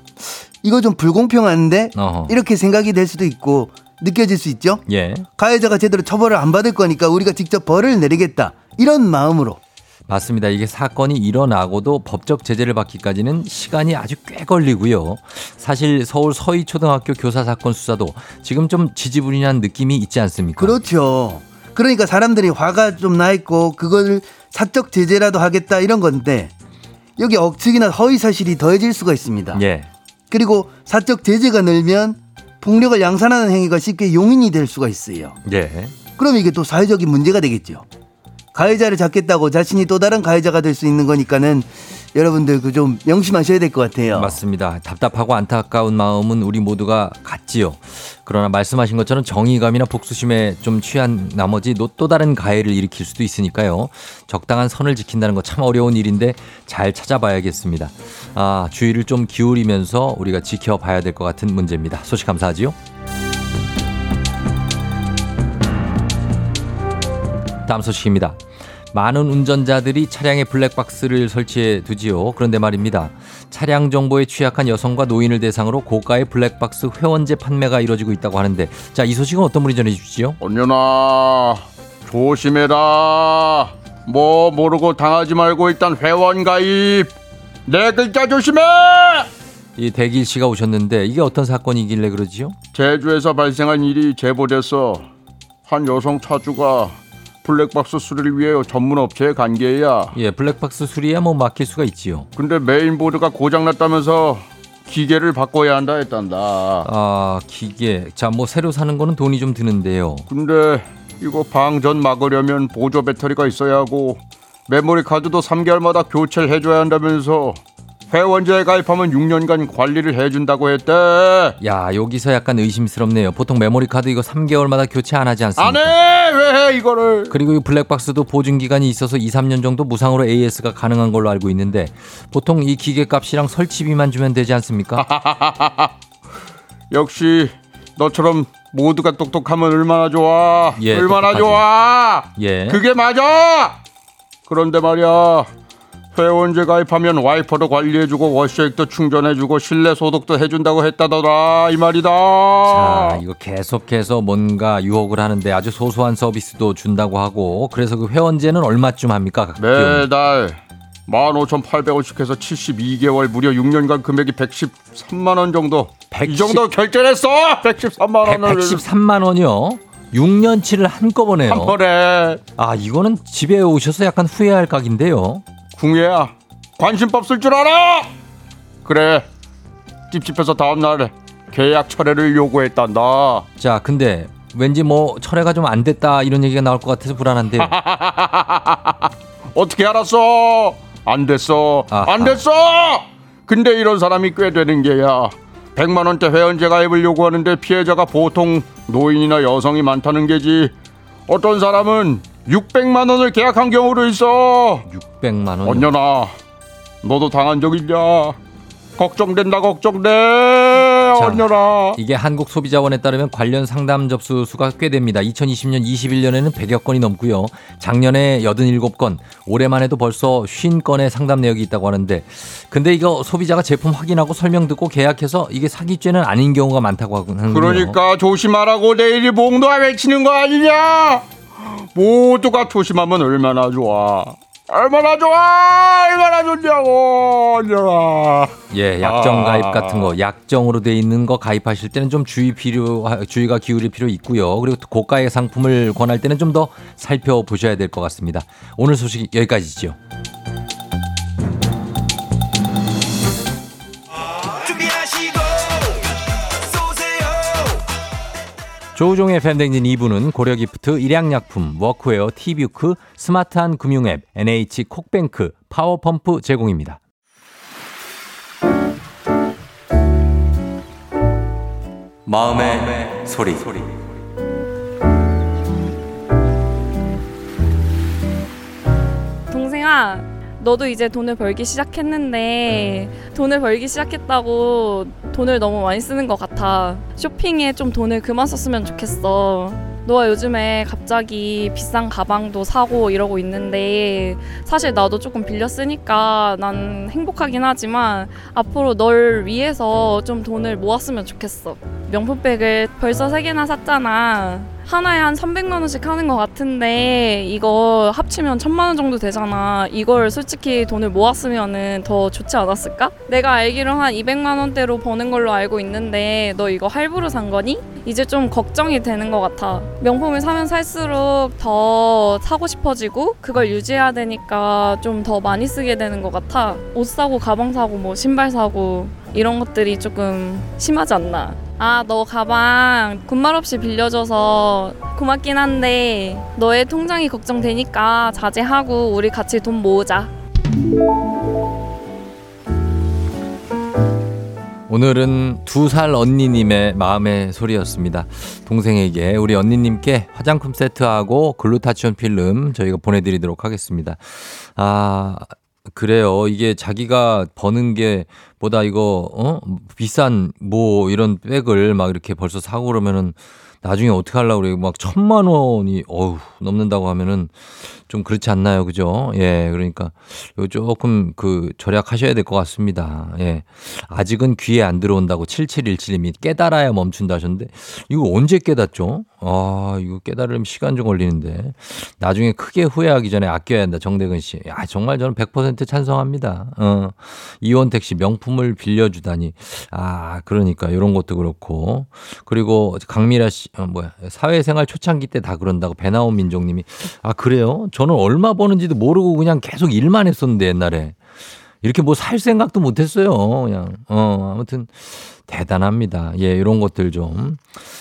이거 좀 불공평한데 어허. 이렇게 생각이 될 수도 있고 느껴질 수 있죠. 예. 가해자가 제대로 처벌을 안 받을 거니까 우리가 직접 벌을 내리겠다 이런 마음으로 맞습니다. 이게 사건이 일어나고도 법적 제재를 받기까지는 시간이 아주 꽤 걸리고요. 사실 서울 서희초등학교 교사 사건 수사도 지금 좀 지지부진한 느낌이 있지 않습니까? 그렇죠. 그러니까 사람들이 화가 좀 나 있고 그걸 사적 제재라도 하겠다 이런 건데 여기 억측이나 허위 사실이 더해질 수가 있습니다. 예. 그리고 사적 제재가 늘면 폭력을 양산하는 행위가 쉽게 용인이 될 수가 있어요. 예. 그럼 이게 또 사회적인 문제가 되겠죠. 가해자를 잡겠다고 자신이 또 다른 가해자가 될 수 있는 거니까는 여러분들 그 좀 명심하셔야 될 것 같아요. 맞습니다. 답답하고 안타까운 마음은 우리 모두가 같지요. 그러나 말씀하신 것처럼 정의감이나 복수심에 좀 취한 나머지 또- 또 다른 가해를 일으킬 수도 있으니까요. 적당한 선을 지킨다는 거 참 어려운 일인데 잘 찾아봐야겠습니다. 아, 주의를 좀 기울이면서 우리가 지켜봐야 될 것 같은 문제입니다. 소식 감사하지요. 다음 소식입니다. 많은 운전자들이 차량에 블랙박스를 설치해 두지요. 그런데 말입니다. 차량 정보에 취약한 여성과 노인을 대상으로 고가의 블랙박스 회원제 판매가 이루어지고 있다고 하는데 자, 이 소식은 어떤 분이 전해 주시죠? 언년아 조심해라 뭐 모르고 당하지 말고 일단 회원 가입 내 글자 조심해 이 대길 씨가 오셨는데 이게 어떤 사건이길래 그러지요? 제주에서 발생한 일이 제보됐어 한 여성 차주가 블랙박스 수리를 위해 전문 업체에 간 게야 예, 블랙박스 수리야 뭐 맡길 수가 있지요. 근데 메인보드가 고장났다면서 기계를 바꿔야 한다 했단다 아, 기계. 자, 뭐 새로 사는 거는 돈이 좀 드는데요. 근데 이거 방전 막으려면 보조 배터리가 있어야 하고 메모리 카드도 3개월마다 교체를 해줘야 한다면서 회원제에 가입하면 6년간 관리를 해준다고 했대. 야, 여기서 약간 의심스럽네요. 보통 메모리 카드 이거 3개월마다 교체 안 하지 않습니까? 안 해! 왜 해, 이거를? 그리고 이 블랙박스도 보증 기간이 있어서 2, 3년 정도 무상으로 AS가 가능한 걸로 알고 있는데 보통 이 기계 값이랑 설치비만 주면 되지 않습니까? 역시 너처럼 모두가 똑똑하면 얼마나 좋아. 예, 얼마나 똑똑하지. 좋아. 예. 그게 맞아. 그런데 말이야. 회원제 가입하면 와이퍼도 관리해주고 워셔액도 충전해주고 실내 소독도 해준다고 했다더라 이 말이다. 자, 이거 계속해서 뭔가 유혹을 하는데 아주 소소한 서비스도 준다고 하고 그래서 그 회원제는 얼마쯤 합니까? 매달 15,800원씩 해서 72개월 무려 6년간 금액이 113만 원 정도. 110 이 정도 결제를 했어. 113만 원을 113만 원이요. 6년치를 한꺼번에요. 한 번에 아, 이거는 집에 오셔서 약간 후회할 각인데요. 궁예야. 관심법 쓸 줄 알아? 그래. 찝찝해서 다음날 계약 철회를 요구했단다. 자, 근데 왠지 뭐 철회가 좀 안 됐다 이런 얘기가 나올 것 같아서 불안한데요. 어떻게 알았어? 안 됐어. 안 됐어. 근데 이런 사람이 꽤 되는 게야. 100만 원대 회원제 가입을 요구하는데 피해자가 보통 노인이나 여성이 많다는 게지. 어떤 사람은 600만 원을 계약한 경우도 있어. 600만 원. 언년아, 너도 당한 적 있냐? 걱정된다 걱정돼. 언년아. 이게 한국 소비자원에 따르면 관련 상담 접수 수가 꽤 됩니다. 2020년 21년에는 100여 건이 넘고요. 작년에 87건, 올해만 해도 벌써 50건의 상담 내역이 있다고 하는데 근데 이거 소비자가 제품 확인하고 설명 듣고 계약해서 이게 사기죄는 아닌 경우가 많다고 하는군요. 그러니까 조심하라고 내일이 목놓아 외치는 거 아니냐? 모두가 조심하면 얼마나 좋아. 얼마나 좋아! 얼마나 좋냐고! 언년아. 예, 약정 아. 가입 같은 거, 약정으로 돼 있는 거 가입하실 때는 좀 주의 필요, 주의가 기울일 필요 있고요. 그리고 또 고가의 상품을 권할 때는 좀 더 살펴보셔야 될 것 같습니다. 오늘 소식 여기까지죠. 조우종의 FM댕진 2부는 고려기프트, 일양약품, 워크웨어, 티뷰크, 스마트한 금융앱, NH 콕뱅크, 파워펌프 제공입니다. 마음의 소리. 동생아, 너도 이제 돈을 벌기 시작했는데 돈을 벌기 시작했다고 돈을 너무 많이 쓰는 것 같아. 쇼핑에 좀 돈을 그만 썼으면 좋겠어. 너가 요즘에 갑자기 비싼 가방도 사고 이러고 있는데 사실 나도 조금 빌려 쓰니까 난 행복하긴 하지만 앞으로 널 위해서 좀 돈을 모았으면 좋겠어. 명품백을 벌써 세 개나 샀잖아. 하나에 한 300만 원씩 하는 것 같은데 이거 합치면 1000만 원 정도 되잖아. 이걸 솔직히 돈을 모았으면은 더 좋지 않았을까? 내가 알기로 한 200만 원대로 버는 걸로 알고 있는데 너 이거 할부로 산 거니? 이제 좀 걱정이 되는 것 같아. 명품을 사면 살수록 더 사고 싶어지고 그걸 유지해야 되니까 좀 더 많이 쓰게 되는 것 같아. 옷 사고 가방 사고 뭐 신발 사고 이런 것들이 조금 심하지 않나. 아, 너 가방 군말 없이 빌려줘서 고맙긴 한데 너의 통장이 걱정되니까 자제하고 우리 같이 돈 모으자. 오늘은 두 살 언니님의 마음의 소리였습니다. 동생에게 우리 언니님께 화장품 세트하고 글루타치온 필름 저희가 보내드리도록 하겠습니다. 아 그래요. 이게 자기가 버는 게 보다 이거 어 비싼 뭐 이런 백을 막 이렇게 벌써 사고 그러면은 나중에 어떻게 하려고 그래요? 막 천만 원이 어우 넘는다고 하면은 좀 그렇지 않나요? 그죠? 예, 그러니까 요 조금 그 절약하셔야 될 것 같습니다. 예. 아직은 귀에 안 들어온다고 7717님이 깨달아야 멈춘다 하셨는데 이거 언제 깨닫죠? 아, 이거 깨달으면 시간 좀 걸리는데 나중에 크게 후회하기 전에 아껴야 한다. 정대근 씨. 야, 정말 저는 100% 찬성합니다. 어. 이원택 씨 명품을 빌려주다니. 아, 그러니까 이런 것도 그렇고. 그리고 강미라 씨, 어, 뭐야. 사회생활 초창기 때 다 그런다고 배나온 민족님이. 아, 그래요? 저는 얼마 버는지도 모르고 그냥 계속 일만 했었는데 옛날에. 이렇게 뭐 살 생각도 못 했어요. 그냥. 어, 아무튼 대단합니다. 예, 이런 것들 좀.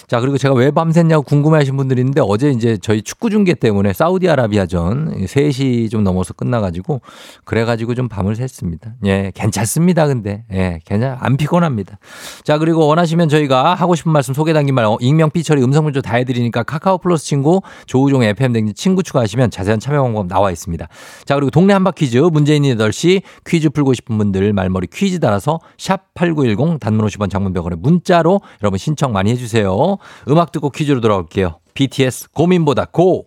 자, 그리고 제가 왜 밤샜냐고 궁금해 하신 분들이 있는데 어제 이제 저희 축구 중계 때문에 사우디아라비아전 3시 좀 넘어서 끝나가지고 그래가지고 좀 밤을 샜습니다. 예, 괜찮습니다. 근데. 예, 괜찮, 안 피곤합니다. 자, 그리고 원하시면 저희가 하고 싶은 말씀 소개 담긴 말, 어, 익명, 삐처리, 음성 문자 다 해드리니까 카카오 플러스 친구, 조우종 FM 등 친구 추가하시면 자세한 참여 방법 나와 있습니다. 자, 그리고 동네 한바 퀴즈, 문재인이 8시 퀴즈 풀고 싶은 분들 말머리 퀴즈 달아서 샵8910 단문 50원 장문병원에 문자로 여러분 신청 많이 해주세요. 음악 듣고 퀴즈로 돌아올게요. BTS 고민보다 고!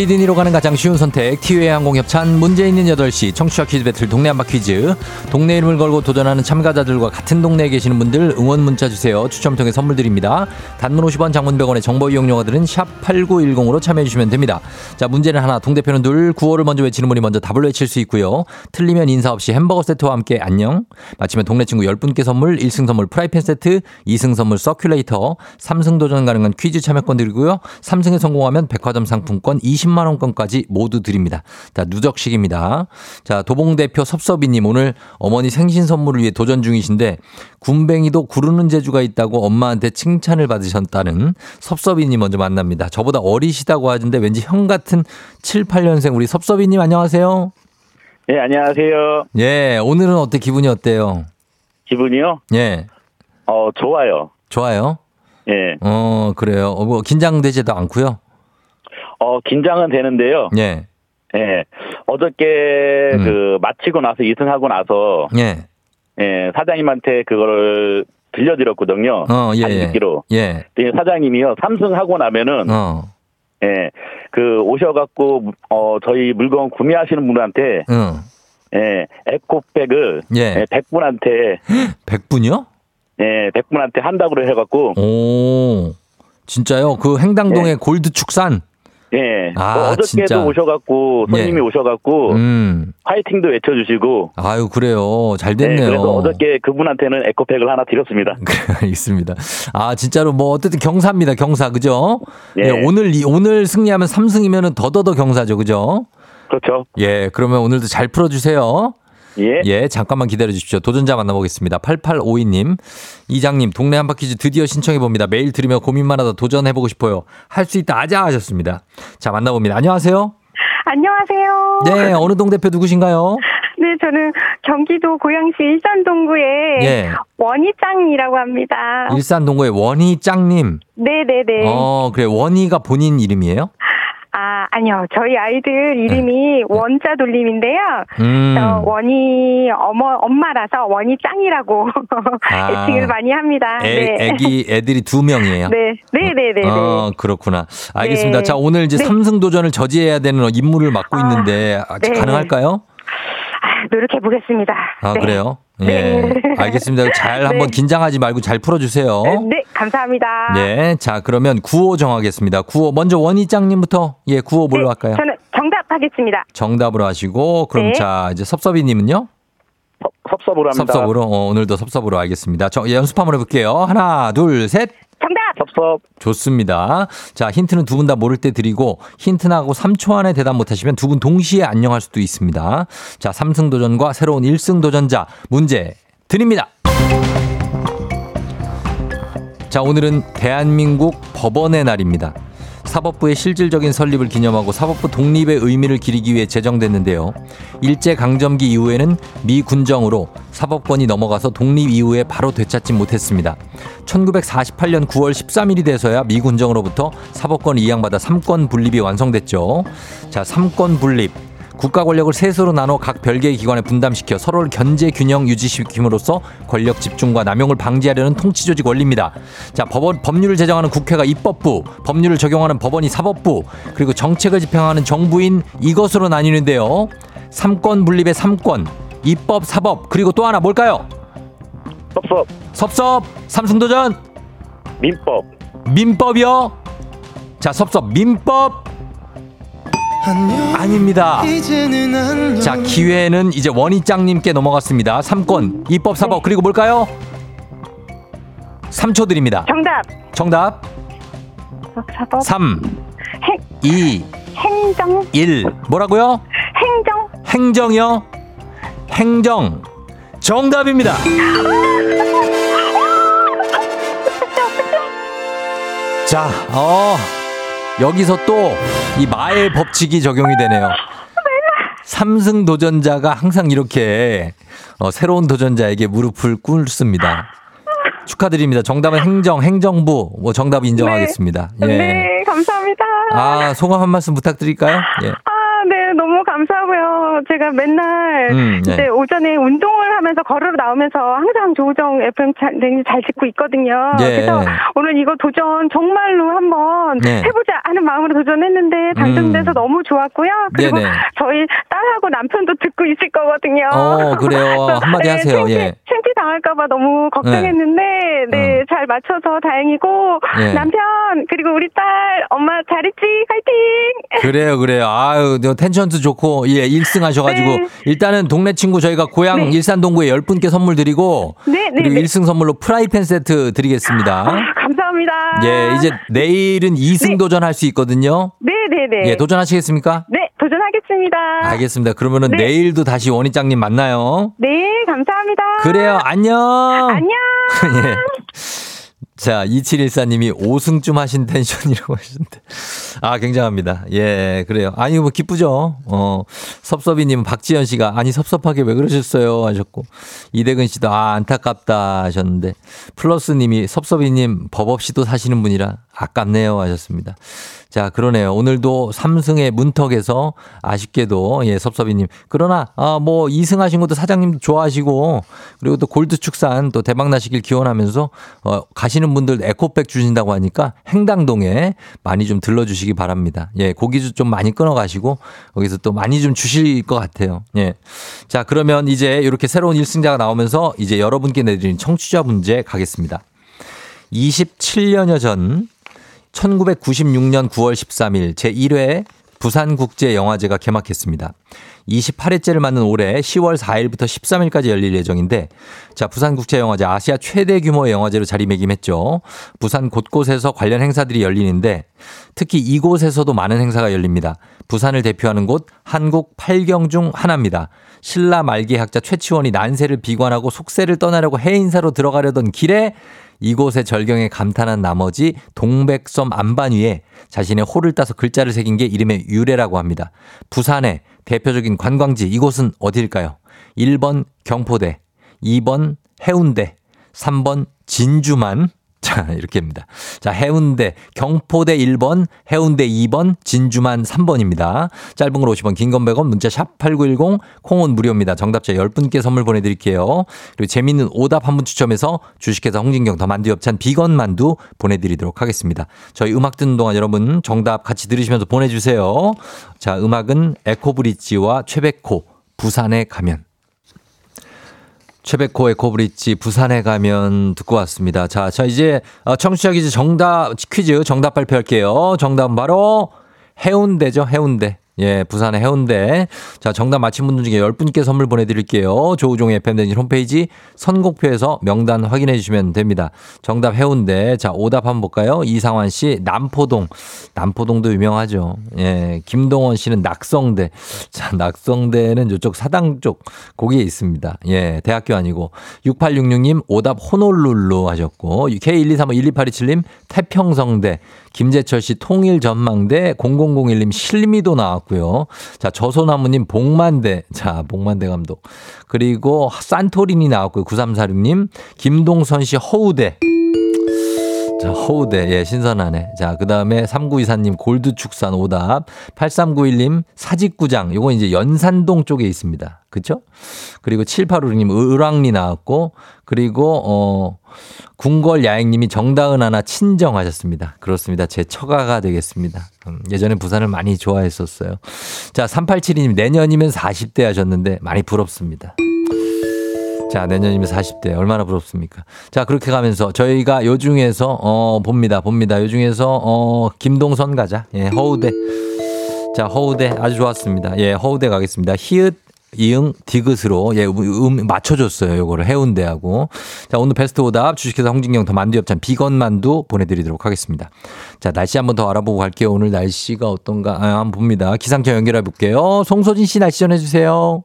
시드니로 가는 가장 쉬운 선택 티웨이 항공 협찬 문제 있는 8시 청취자 퀴즈 배틀 동네 한 바퀴즈. 동네 이름을 걸고 도전하는 참가자들과 같은 동네에 계시는 분들 응원 문자 주세요. 추첨 통해 선물 드립니다. 단문 50원 장문 100원의 정보 이용료가 드는 샵 8910으로 참여해 주시면 됩니다. 자 문제는 하나 동대표는 둘 구호를 먼저 외치는 분이 먼저 답을 외칠 수 있고요. 틀리면 인사 없이 햄버거 세트와 함께 안녕. 맞히면 동네 친구 10분께 선물 1승 선물 프라이팬 세트 2승 선물 서큘레이터 3승 도전 가능한 퀴즈 참여권 드리고요. 3승에 성공하면 백화점 상품권 20만 원권까지 모두 드립니다. 자, 누적식입니다. 자, 도봉 대표 섭섭이 님 오늘 어머니 생신 선물을 위해 도전 중이신데 군뱅이도 구르는 재주가 있다고 엄마한테 칭찬을 받으셨다는 섭섭이 님 먼저 만납니다. 저보다 어리시다고 하던데 왠지 형 같은 7, 8년생 우리 섭섭이 님 안녕하세요. 예, 안녕하세요. 예, 오늘은 어때 기분이 어때요? 기분이요? 예, 어, 좋아요. 좋아요. 예. 어, 그래요. 어, 뭐 긴장되지도 않고요. 어, 긴장은 되는데요. 예, 예. 어저께 음. 그 마치고 나서 이승하고 나서 예, 예, 사장님한테 그거를 들려드렸거든요. 어, 예, 사진 예, 듣기로. 예, 사장님이요. 삼승하고 나면은 어, 예. 그 오셔 갖고 어 저희 물건 구매하시는 분한테 응, 예 에코백을 예. 예, 100분한테 100분이요? 예 100분한테 한다고 해 갖고 오, 진짜요? 그 행당동의 골드 축산? 예 아, 뭐 어저께도 진짜. 오셔갖고 손님이 예. 오셔갖고 음, 화이팅도 외쳐주시고 아유, 그래요. 잘 네, 됐네요. 그래서 어저께 그분한테는 에코백을 하나 드렸습니다. 알겠습니다. 아, 진짜로 뭐 어쨌든 경사입니다. 경사. 그죠? 예. 예, 오늘, 이- 오늘 승리하면 3승이면은 더더더 경사죠. 그죠? 그렇죠. 예, 그러면 오늘도 잘 풀어주세요. 예. 예, 잠깐만 기다려 주십시오. 도전자 만나보겠습니다. 8852님. 이장님, 동네 한바퀴즈 드디어 신청해봅니다. 매일 들으며 고민만 하다 도전해보고 싶어요. 할 수 있다, 아자 하셨습니다. 자, 만나봅니다. 안녕하세요. 안녕하세요. 네, 어느 동 대표 누구신가요? 네, 저는 경기도 고양시 일산동구의 예. 원희짱이라고 합니다. 일산 동구의 원희짱님. 네네네. 어, 그래. 원희가 본인 이름이에요? 아, 아니요. 저희 아이들 이름이 원자 돌림인데요. 네. 음. 저 원희 어머 엄마라서 원희짱이라고 아. 애칭을 많이 합니다. 애, 네. 애기, 애들이 두 명이에요. 네, 네, 네, 네. 어, 그렇구나. 알겠습니다. 네. 자, 오늘 이제 네. 삼승 도전을 저지해야 되는 임무를 맡고 아, 있는데, 아, 네. 가능할까요? 아, 노력해 보겠습니다. 아, 네. 그래요? 예. 네. 알겠습니다. 잘 한번 네. 긴장하지 말고 잘 풀어주세요. 네, 감사합니다. 네. 자, 그러면 구호 정하겠습니다. 구호, 먼저 원희짱님부터, 예, 구호 뭘로 네, 할까요? 저는 정답 하겠습니다. 정답으로 하시고, 그럼 네. 자, 이제 섭섭이님은요? 섭- 섭섭으로 합니다. 섭섭으로, 어, 오늘도 섭섭으로 알겠습니다. 저, 예, 연습 한번 해볼게요. 하나, 둘, 셋. 정답. 섭섭. 좋습니다. 자, 힌트는 두 분 다 모를 때 드리고 힌트 나고 3초 안에 대답 못 하시면 두 분 동시에 안녕할 수도 있습니다. 자, 3승 도전과 새로운 1승 도전자 문제 드립니다. 자, 오늘은 대한민국 법원의 날입니다. 사법부의 실질적인 설립을 기념하고 사법부 독립의 의미를 기리기 위해 제정됐는데요. 일제 강점기 이후에는 미 군정으로 사법권이 넘어가서 독립 이후에 바로 되찾지 못했습니다. 1948년 9월 13일이 돼서야 미 군정으로부터 사법권을 이양받아 삼권 분립이 완성됐죠. 자, 삼권 분립. 국가 권력을 셋으로 나눠 각 별개의 기관에 분담시켜 서로를 견제 균형 유지시킴으로써 권력 집중과 남용을 방지하려는 통치 조직 원리입니다. 자, 법원 법률을 제정하는 국회가 입법부, 법률을 적용하는 법원이 사법부, 그리고 정책을 집행하는 정부인 이것으로 나뉘는데요. 삼권 분립의 삼권, 입법, 사법, 그리고 또 하나 뭘까요? 섭섭 섭섭, 삼승도전, 민법 민법이요. 자, 섭섭, 민법 아닙니다. 자, 기회는 이제 원희짱님께 넘어갔습니다. 삼권, 입법, 사법, 그리고 뭘까요? 3초 드립니다. 정답. 정답 사법. 3, 행, 2, 행정. 1. 뭐라고요? 행정. 행정이요? 행정. 정답입니다. 자, 어, 여기서 또 이 마의 법칙이 적용이 되네요. 삼승 도전자가 항상 이렇게 어, 새로운 도전자에게 무릎을 꿇습니다. 축하드립니다. 정답은 행정, 행정부. 뭐 정답 인정하겠습니다. 예. 네, 감사합니다. 아, 소감 한 말씀 부탁드릴까요? 예. 아, 네, 감사하고요. 제가 맨날 음, 네. 이제 오전에 운동을 하면서 걸으러 나오면서 항상 조우정 FM 잘, 네, 잘 듣고 있거든요. 예. 그래서 오늘 이거 도전 정말로 한번 네. 해보자 하는 마음으로 도전했는데 당첨돼서 음. 너무 좋았고요. 그리고 네네. 저희 딸하고 남편도 듣고 있을 거거든요. 어, 그래요. 한마디 네, 하세요. 창피, 예. 당할까봐 너무 걱정했는데, 네, 음. 잘 맞춰서 다행이고, 예. 남편, 그리고 우리 딸, 엄마 잘했지? 화이팅! 그래요, 그래요. 아유, 너 텐션도 좋고, 예, 1승 하셔가지고, 네. 일단은 동네 친구 저희가 고향 네. 일산 동구에 10분께 선물 드리고, 네, 네, 그리고 네. 1승 선물로 프라이팬 세트 드리겠습니다. 아, 감사합니다. 예, 이제 내일은 2승 네. 도전할 수 있거든요. 네, 네, 네. 예, 도전하시겠습니까? 네, 도전하겠습니다. 알겠습니다. 그러면은 네. 내일도 다시 원희장님 만나요. 네, 감사합니다. 그래요, 안녕! 안녕! 예. 자, 2714님이 5승쯤 하신 텐션이라고 하시는데. 아, 굉장합니다. 예, 그래요. 아니, 뭐, 기쁘죠? 어, 섭섭이님, 박지현 씨가, 아니, 섭섭하게 왜 그러셨어요? 하셨고. 이대근 씨도, 아, 안타깝다 하셨는데. 플러스님이, 섭섭이님, 법 없이도 사시는 분이라 아깝네요 하셨습니다. 자, 그러네요. 오늘도 3승의 문턱에서 아쉽게도, 예, 섭섭이님. 그러나, 아, 뭐, 2승 하신 것도 사장님도 좋아하시고, 그리고 또 골드 축산 또 대박 나시길 기원하면서, 어, 가시는 분들 에코백 주신다고 하니까 행당동에 많이 좀 들러 주시기 바랍니다. 예, 고기도 좀 많이 끊어 가시고, 거기서 또 많이 좀 주실 것 같아요. 예. 자, 그러면 이제 이렇게 새로운 1승자가 나오면서 이제 여러분께 내드린 청취자 문제 가겠습니다. 27년여 전 1996년 9월 13일 제1회 부산국제영화제가 개막했습니다. 28회째를 맞는 올해 10월 4일부터 13일까지 열릴 예정인데 자 부산국제영화제 아시아 최대 규모의 영화제로 자리매김했죠. 부산 곳곳에서 관련 행사들이 열리는데 특히 이곳에서도 많은 행사가 열립니다. 부산을 대표하는 곳 한국 8경 중 하나입니다. 신라 말기 학자 최치원이 난세를 비관하고 속세를 떠나려고 해인사로 들어가려던 길에 이곳의 절경에 감탄한 나머지 동백섬 안반 위에 자신의 호를 따서 글자를 새긴 게 이름의 유래라고 합니다. 부산의 대표적인 관광지 이곳은 어디일까요? 1번 경포대, 2번 해운대, 3번 진주만, 자, 이렇게입니다. 자, 해운대, 경포대 1번, 해운대 2번, 진주만 3번입니다. 짧은 걸 50원, 긴 건 100원, 문자 샵 8910, 콩은 무료입니다. 정답자 10분께 선물 보내드릴게요. 그리고 재밌는 오답 한 분 추첨해서 주식회사 홍진경 더 만두 엽찬 비건 만두 보내드리도록 하겠습니다. 저희 음악 듣는 동안 여러분 정답 같이 들으시면서 보내주세요. 자, 음악은 에코브릿지와 최백호, 부산에 가면. 최백호의 코브릿지 부산에 가면 듣고 왔습니다. 자, 자 이제 어, 청취자 퀴즈 정답 퀴즈 정답 발표할게요. 정답은 바로 해운대죠. 해운대. 예, 부산의 해운대. 자, 정답 맞힌 분들 중에 10분께 선물 보내드릴게요. 조우종의 FM댕진 홈페이지 선곡표에서 명단 확인해 주시면 됩니다. 정답 해운대. 자, 오답 한번 볼까요? 이상환 씨, 남포동. 남포동도 유명하죠. 예, 김동원 씨는 낙성대. 자, 낙성대는 이쪽 사당 쪽 거기에 있습니다. 예, 대학교 아니고. 6866님, 오답 호놀룰루 하셨고. K123512827님, 태평성대. 김재철 씨 통일 전망대 0001님 실미도 나왔고요. 자, 저소나무님 복만대. 자, 복만대 감독. 그리고 산토리니 나왔고요. 9346님. 김동선 씨 허우대. 자, 허우대. 예, 신선하네. 자, 그 다음에 3924님 골드축산 오답. 8391님 사직구장. 요건 이제 연산동 쪽에 있습니다. 그쵸? 그리고 7856님 을왕리 나왔고, 그리고, 어, 궁궐 야행님이 정다은 하나 친정하셨습니다. 그렇습니다. 제 처가가 되겠습니다. 음, 예전에 부산을 많이 좋아했었어요. 자, 3872님 내년이면 40대 하셨는데 많이 부럽습니다. 자, 내년이면 40대. 얼마나 부럽습니까? 자, 그렇게 가면서 저희가 요 중에서, 어, 봅니다. 봅니다. 요 중에서, 어, 김동선 가자. 예, 허우대. 자, 허우대 아주 좋았습니다. 예, 허우대 가겠습니다. 히읗, 이응, 디귿으로, 예, 음, 맞춰줬어요. 요거를 해운대하고. 자, 오늘 베스트 오답 주식회사 홍진경 더 만두엽찬 비건 만두 보내드리도록 하겠습니다. 자, 날씨 한번 더 알아보고 갈게요. 오늘 날씨가 어떤가. 아, 한번 봅니다. 기상청 연결해 볼게요. 송소진 씨 날씨 전해주세요.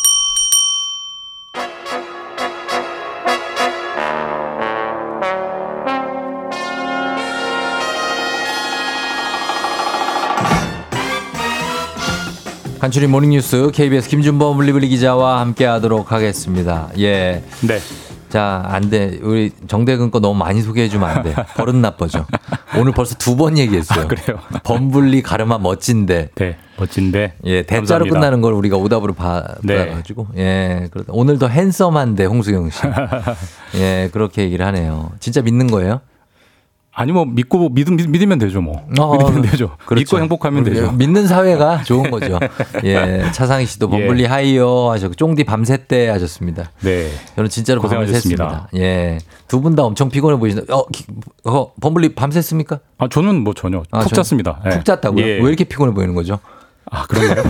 간추린 모닝뉴스 KBS 김준범 범블리 기자와 함께 하도록 하겠습니다. 예. 네. 자, 안 돼. 우리 정대근 거 너무 많이 소개해주면 안 돼. 버릇 나빠져. 오늘 벌써 두 번 얘기했어요. 아, 그래요? 범블리 가르마 멋진데. 네. 멋진데. 예, 대자로 감사합니다. 끝나는 걸 우리가 오답으로 봐, 네. 받아가지고. 예, 그렇다. 오늘도 핸섬한데, 홍수경 씨. 예, 그렇게 얘기를 하네요. 진짜 믿는 거예요? 아니 뭐 믿고 믿, 믿, 믿 으면 되죠 뭐. 어, 믿으면 되죠. 그렇죠. 믿고 행복하면 되죠. 믿는 사회가 좋은 거죠. 예, 차상희 씨도 범블리 예. 하이요 하셨고, 쫑디 밤새 왔습니다. 네. 저는 진짜로 고생하셨습니다. 샜습니다. 예. 두 분 다 엄청 피곤해 보이시는데, 어, 기- 어 범블리 밤샜습니까? 아 저는 뭐 전혀 아, 푹 전- 잤습니다. 예. 푹 잤다고요? 예. 왜 이렇게 피곤해 보이는 거죠? 아 그런가요?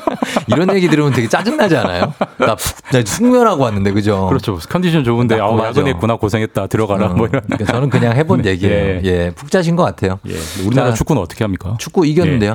이런 얘기 들으면 되게 짜증나지 않아요? 나, 푹- 나 숙면하고 왔는데, 그죠? 그렇죠. 컨디션 좋은데 나- 아우. 야근했구나 고생했다 들어가라 어, 뭐 이런. 그러니까 저는 그냥 해본 네. 얘기예요. 예. 푹 자신 것 같아요. 예. 우리나라 자, 축구는 어떻게 합니까? 축구 이겼는데요.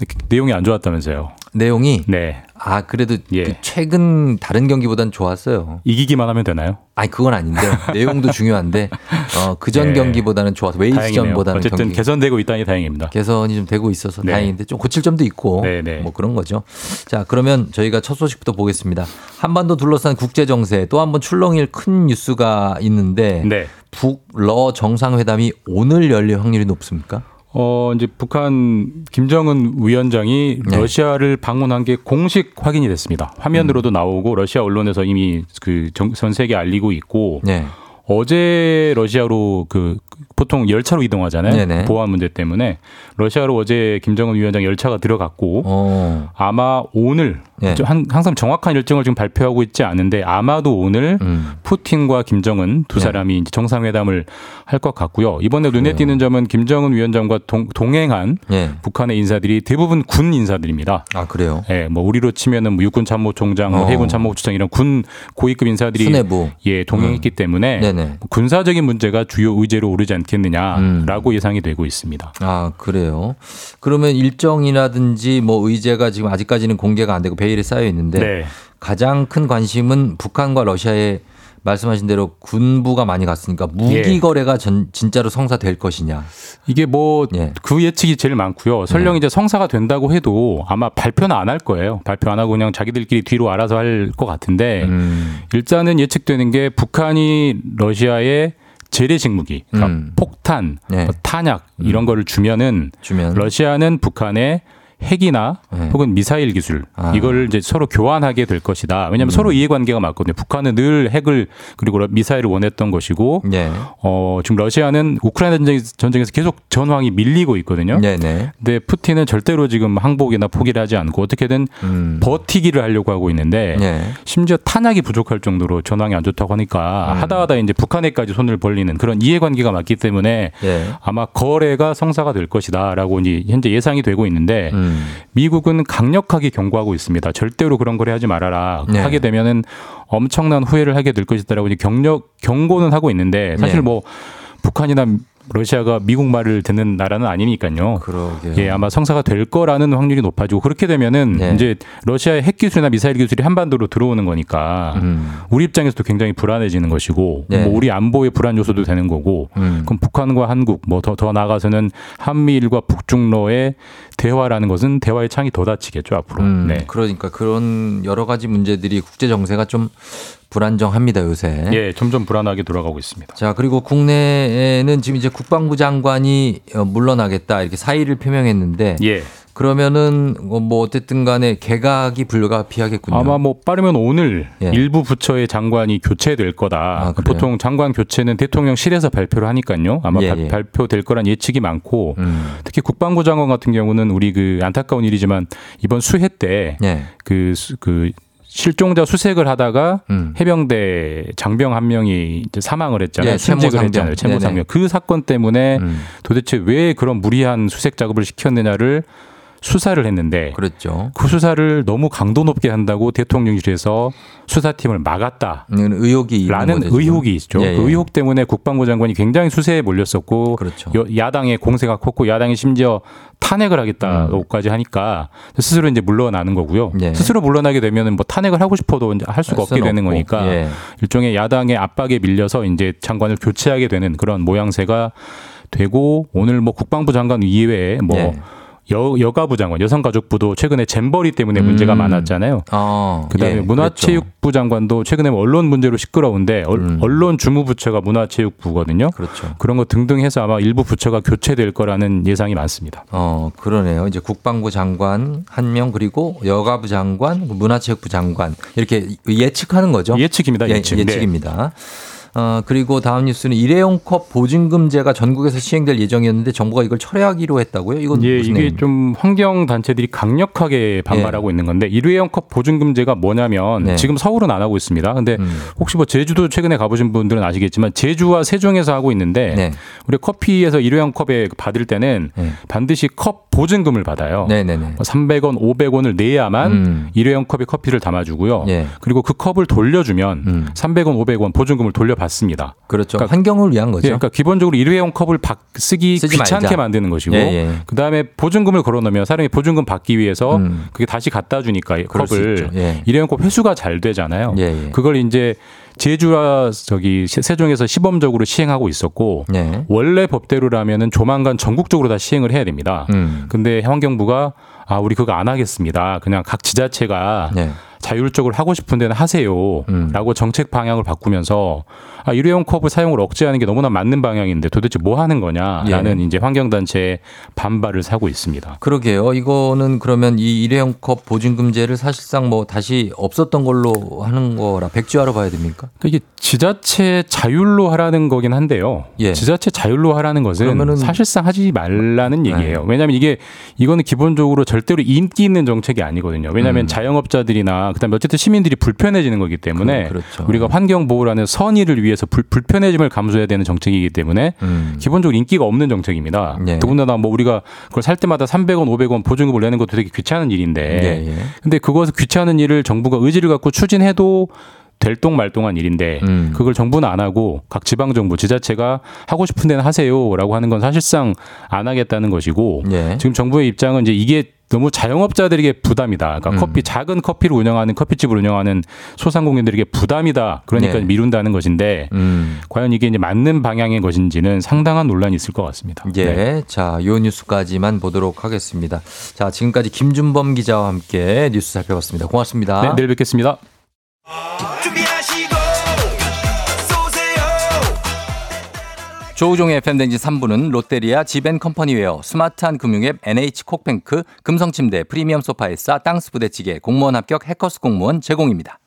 예. 내용이 안 좋았다면서요. 내용이 네. 아 그래도 예. 그 최근 다른 경기보단 좋았어요. 이기기만 하면 되나요? 아니 그건 아닌데 내용도 중요한데 어, 그전 예. 경기보다는 좋아서 다행이네요. 웨일스전보다는 어쨌든 경기 개선되고 있다니 다행입니다. 개선이 좀 되고 있어서 네. 다행인데 좀 고칠 점도 있고 네, 네. 뭐 그런 거죠. 자 그러면 저희가 첫 소식부터 보겠습니다. 한반도 둘러싼 국제 정세 또 한 번 출렁일 큰 뉴스가 있는데 네. 북러 정상회담이 오늘 열릴 확률이 높습니까? 어, 이제 북한 김정은 위원장이 네. 러시아를 방문한 게 공식 확인이 됐습니다. 화면으로도 음. 나오고 러시아 언론에서 이미 그 전 세계에 알리고 있고 네. 어제 러시아로 그 보통 열차로 이동하잖아요. 네네. 보안 문제 때문에 러시아로 어제 김정은 위원장 열차가 들어갔고 어. 아마 오늘 네. 항상 정확한 일정을 지금 발표하고 있지 않은데 아마도 오늘 음. 푸틴과 김정은 두 네. 사람이 이제 정상회담을 할 것 같고요. 이번에 눈에 그래요. 띄는 점은 김정은 위원장과 동, 동행한 예. 북한의 인사들이 대부분 군 인사들입니다. 아 그래요. 예, 뭐 우리로 치면은 뭐 육군 참모총장, 뭐 어. 해군 참모총장 이런 군 고위급 인사들이 수뇌부. 예 동행했기 때문에 네네. 군사적인 문제가 주요 의제로 오르지 않 겠느냐라고 음. 예상이 되고 있습니다. 아, 그래요. 그러면 일정이라든지 뭐 의제가 지금 아직까지는 공개가 안 되고 베일에 쌓여 있는데 네. 가장 큰 관심은 북한과 러시아의 말씀하신 대로 군부가 많이 갔으니까 무기 예. 거래가 전, 진짜로 성사될 것이냐. 이게 뭐그 예. 예측이 제일 많고요. 설령 이제 성사가 된다고 해도 아마 발표는 안 할 거예요. 발표 안 하고 그냥 자기들끼리 뒤로 알아서 할 것 같은데 음. 일단은 예측되는 게 북한이 러시아에 재래식 무기, 그러니까 음. 폭탄, 네. 뭐 탄약 이런 거를 주면은 주면 러시아는 북한에 핵이나 네. 혹은 미사일 기술 아. 이거를 이제 서로 교환하게 될 것이다. 왜냐하면 음. 서로 이해관계가 맞거든요. 북한은 늘 핵을 그리고 러- 미사일을 원했던 것이고 네. 어, 지금 러시아는 우크라이나 전쟁, 전쟁 에서 계속 전황이 밀리고 있거든요. 네 네. 근데 푸틴은 절대로 지금 항복이나 포기를 하지 않고 어떻게든 음. 버티기를 하려고 하고 있는데 네. 심지어 탄약이 부족할 정도로 전황이 안 좋다고 하니까 음. 하다 하다 이제 북한에까지 손을 벌리는 그런 이해관계가 맞기 때문에 네. 아마 거래가 성사가 될 것이다라고 이제 현재 예상이 되고 있는데 음. 미국은 강력하게 경고하고 있습니다. 절대로 그런 거래 하지 말아라. 네. 하게 되면은 엄청난 후회를 하게 될 것이다라고 이제 경력 경고는 하고 있는데 사실 네. 뭐 북한이나 러시아가 미국 말을 듣는 나라는 아니니까요. 그러게요. 예, 아마 성사가 될 거라는 확률이 높아지고 그렇게 되면은 네. 이제 러시아의 핵 기술이나 미사일 기술이 한반도로 들어오는 거니까 우리 입장에서도 굉장히 불안해지는 것이고 음. 네. 뭐 우리 안보의 불안 요소도 되는 거고 음. 그럼 북한과 한국 뭐더더 나아가서는 한미일과 북중러의 대화라는 것은 대화의 창이 더 닫히겠죠 앞으로. 음, 네. 그러니까 그런 여러 가지 문제들이 국제 정세가 좀 불안정합니다 요새. 예, 점점 불안하게 돌아가고 있습니다. 자 그리고 국내에는 지금 이제 국방부 장관이 어, 물러나겠다 이렇게 사의를 표명했는데 예. 그러면은 어, 뭐 어쨌든 간에 개각이 불가피하겠군요. 아마 뭐 빠르면 오늘 예. 일부 부처의 장관이 교체될 거다. 아? 보통 장관 교체는 대통령실에서 발표를 하니까요. 아마 예, 발- 예. 발표될 거란 예측이 많고 음. 특히 국방부 장관 같은 경우는 우리 그 안타까운 일이지만 이번 수해 때 예. 그, 수- 그 실종자 수색을 하다가 음. 해병대 장병 한 명이 이제 사망을 했잖아요. 예, 상병. 했잖아요. 채모 네네. 상병. 그 사건 때문에 음. 도대체 왜 그런 무리한 수색 작업을 시켰느냐를 수사를 했는데 그랬죠. 그 수사를 너무 강도 높게 한다고 대통령실에서 수사팀을 막았다. 의혹이 라는. 의혹이 있죠. 예, 예. 그 의혹 때문에 국방부 장관이 굉장히 수세에 몰렸었고 그렇죠. 여- 야당의 공세가 컸고 야당이 심지어 탄핵을 하겠다고까지 하니까 스스로 이제 물러나는 거고요. 음. 예. 스스로 물러나게 되면은 뭐 탄핵을 하고 싶어도 이제 할 수가 할 없게 되는. 거니까 예. 일종의 야당의 압박에 밀려서 이제 장관을 교체하게 되는 그런 모양새가 되고 오늘 뭐 국방부 장관 이외에 뭐 예. 여, 여가부 장관, 여성가족부도 최근에 잼버리 때문에 문제가 음. 많았잖아요. 어, 그다음에 예, 문화체육부 장관도 최근에 뭐 언론 문제로 시끄러운데 얼- 음. 언론 주무부처가 문화체육부거든요. 그렇죠. 그런 거 등등 해서 아마 일부 부처가 교체될 거라는 예상이 많습니다. 어, 그러네요. 이제 국방부 장관 한 명 그리고 여가부 장관, 문화체육부 장관 이렇게 예측하는 거죠. 예측입니다. 예측. 네. 입니다 어, 그리고 다음 뉴스는 일회용 컵 보증금제가 전국에서 시행될 예정이었는데 정부가 이걸 철회하기로 했다고요? 이건 예, 무슨 이게 내용입니까? 좀 환경 단체들이 강력하게 반발하고 있는 건데 일회용 컵 보증금제가 뭐냐면 네. 지금 서울은 안 하고 있습니다. 근데 음. 혹시 뭐 제주도 최근에 가보신 분들은 아시겠지만 제주와 세종에서 하고 있는데 네. 우리 커피에서 일회용 컵에 받을 때는 네. 반드시 컵 보증금을 받아요. 네네네. 300원, 500원을 내야만 음. 일회용 컵에 커피를 담아주고요. 예. 그리고 그 컵을 돌려주면 음. 300원, 500원 보증금을 돌려 받 습니다. 그렇죠. 그러니까- 환경을 위한 거죠. 예, 그러니까 기본적으로 일회용 컵을 박- 쓰기 귀찮게 말자. 만드는 것이고 예, 예. 그다음에 보증금을 걸어놓으면 사람이 보증금 받기 위해서 음. 그게 다시 갖다 주니까 컵을. 예. 일회용 컵 회수가 잘 되잖아요. 예, 예. 그걸 이제 제주와 저기 세- 세종에서 시범적으로 시행하고 있었고 네. 원래 법대로라면은 조만간 전국적으로 다 시행을 해야 됩니다. 음. 근데 환경부가 아 우리 그거 안 하겠습니다. 그냥 각 지자체가 네. 자율적으로 하고 싶은 데는 하세요라고 음. 정책 방향을 바꾸면서 아 일회용 컵을 사용을 억제하는 게 너무나 맞는 방향인데 도대체 뭐 하는 거냐라는 예. 이제 환경단체의 반발을 사고 있습니다. 그러게요. 이거는 그러면 이 일회용 컵 보증금제를 사실상 뭐 다시 없었던 걸로 하는 거라 백지화로 봐야 됩니까? 그러니까 이게 지자체 자율로 하라는 거긴 한데요. 예. 지자체 자율로 하라는 것은 사실상 하지 말라는 네. 얘기예요. 왜냐하면 이게 이거는 기본적으로 절대로 인기 있는 정책이 아니거든요. 왜냐하면 음. 자영업자들이나 그다음에 어쨌든 시민들이 불편해지는 거기 때문에 그- 그렇죠. 우리가 환경 보호라는 선의를 위해 서 불, 불편해짐을 감수해야 되는 정책이기 때문에 음. 기본적으로 인기가 없는 정책입니다. 네. 더군다나 뭐 우리가 그걸 살 때마다 300원, 500원 보증금을 내는 것도 되게 귀찮은 일인데 예, 예. 근데 그것을 귀찮은 일을 정부가 의지를 갖고 추진해도 될동 말동한 일인데 음. 그걸 정부는 안 하고 각 지방 정부 지자체가 하고 싶은 데는 하세요라고 하는 건 사실상 안 하겠다는 것이고 예. 지금 정부의 입장은 이제 이게 너무 자영업자들에게 부담이다. 그러니까 음. 커피 작은 커피를 운영하는 커피집을 운영하는 소상공인들에게 부담이다. 그러니까 네. 미룬다는 것인데 음. 과연 이게 이제 맞는 방향의 것인지는 상당한 논란이 있을 것 같습니다. 예. 네. 자, 요 뉴스까지만 보도록 하겠습니다. 자, 지금까지 김준범 기자와 함께 뉴스 살펴봤습니다. 고맙습니다. 네, 내일 뵙겠습니다. 준비하시고 쏘세요 조우종의 FM댕진 3부는 롯데리아 지벤컴퍼니웨어 스마트한 금융앱 NH콕뱅크 금성침대 프리미엄 소파 에싸 땅스 부대찌개 공무원 합격 해커스 공무원 제공입니다.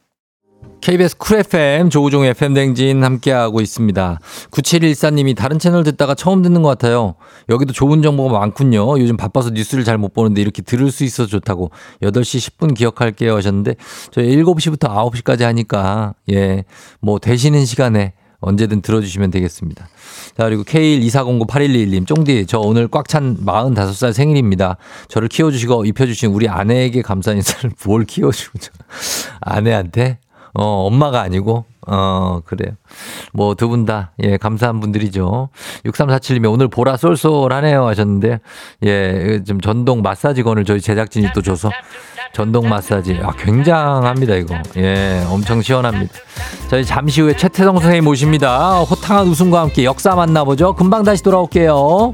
KBS 쿨 FM 조우종의 FM댕진 함께하고 있습니다. 9714님이 다른 채널 듣다가 처음 듣는 것 같아요. 여기도 좋은 정보가 많군요. 요즘 바빠서 뉴스를 잘 못 보는데 이렇게 들을 수 있어서 좋다고 8시 10분 기억할게요 하셨는데 저희 7시부터 9시까지 하니까 예, 뭐 되시는 시간에 언제든 들어주시면 되겠습니다. 자, 그리고 K124098121님, 쫑디, 저 오늘 꽉 찬 45살 생일입니다. 저를 키워주시고 입혀주신 우리 아내에게 감사 인사를 뭘 키워주죠? 아내한테? 어, 엄마가 아니고, 어, 그래요. 뭐, 두 분 다, 예, 감사한 분들이죠. 6347님이 오늘 보라 쏠쏠하네요 하셨는데, 예, 좀 전동 마사지건을 저희 제작진이 또 줘서, 전동 마사지. 아, 굉장합니다, 이거. 예, 엄청 시원합니다. 저희 잠시 후에 최태성 선생님 모십니다. 호탕한 웃음과 함께 역사 만나보죠. 금방 다시 돌아올게요.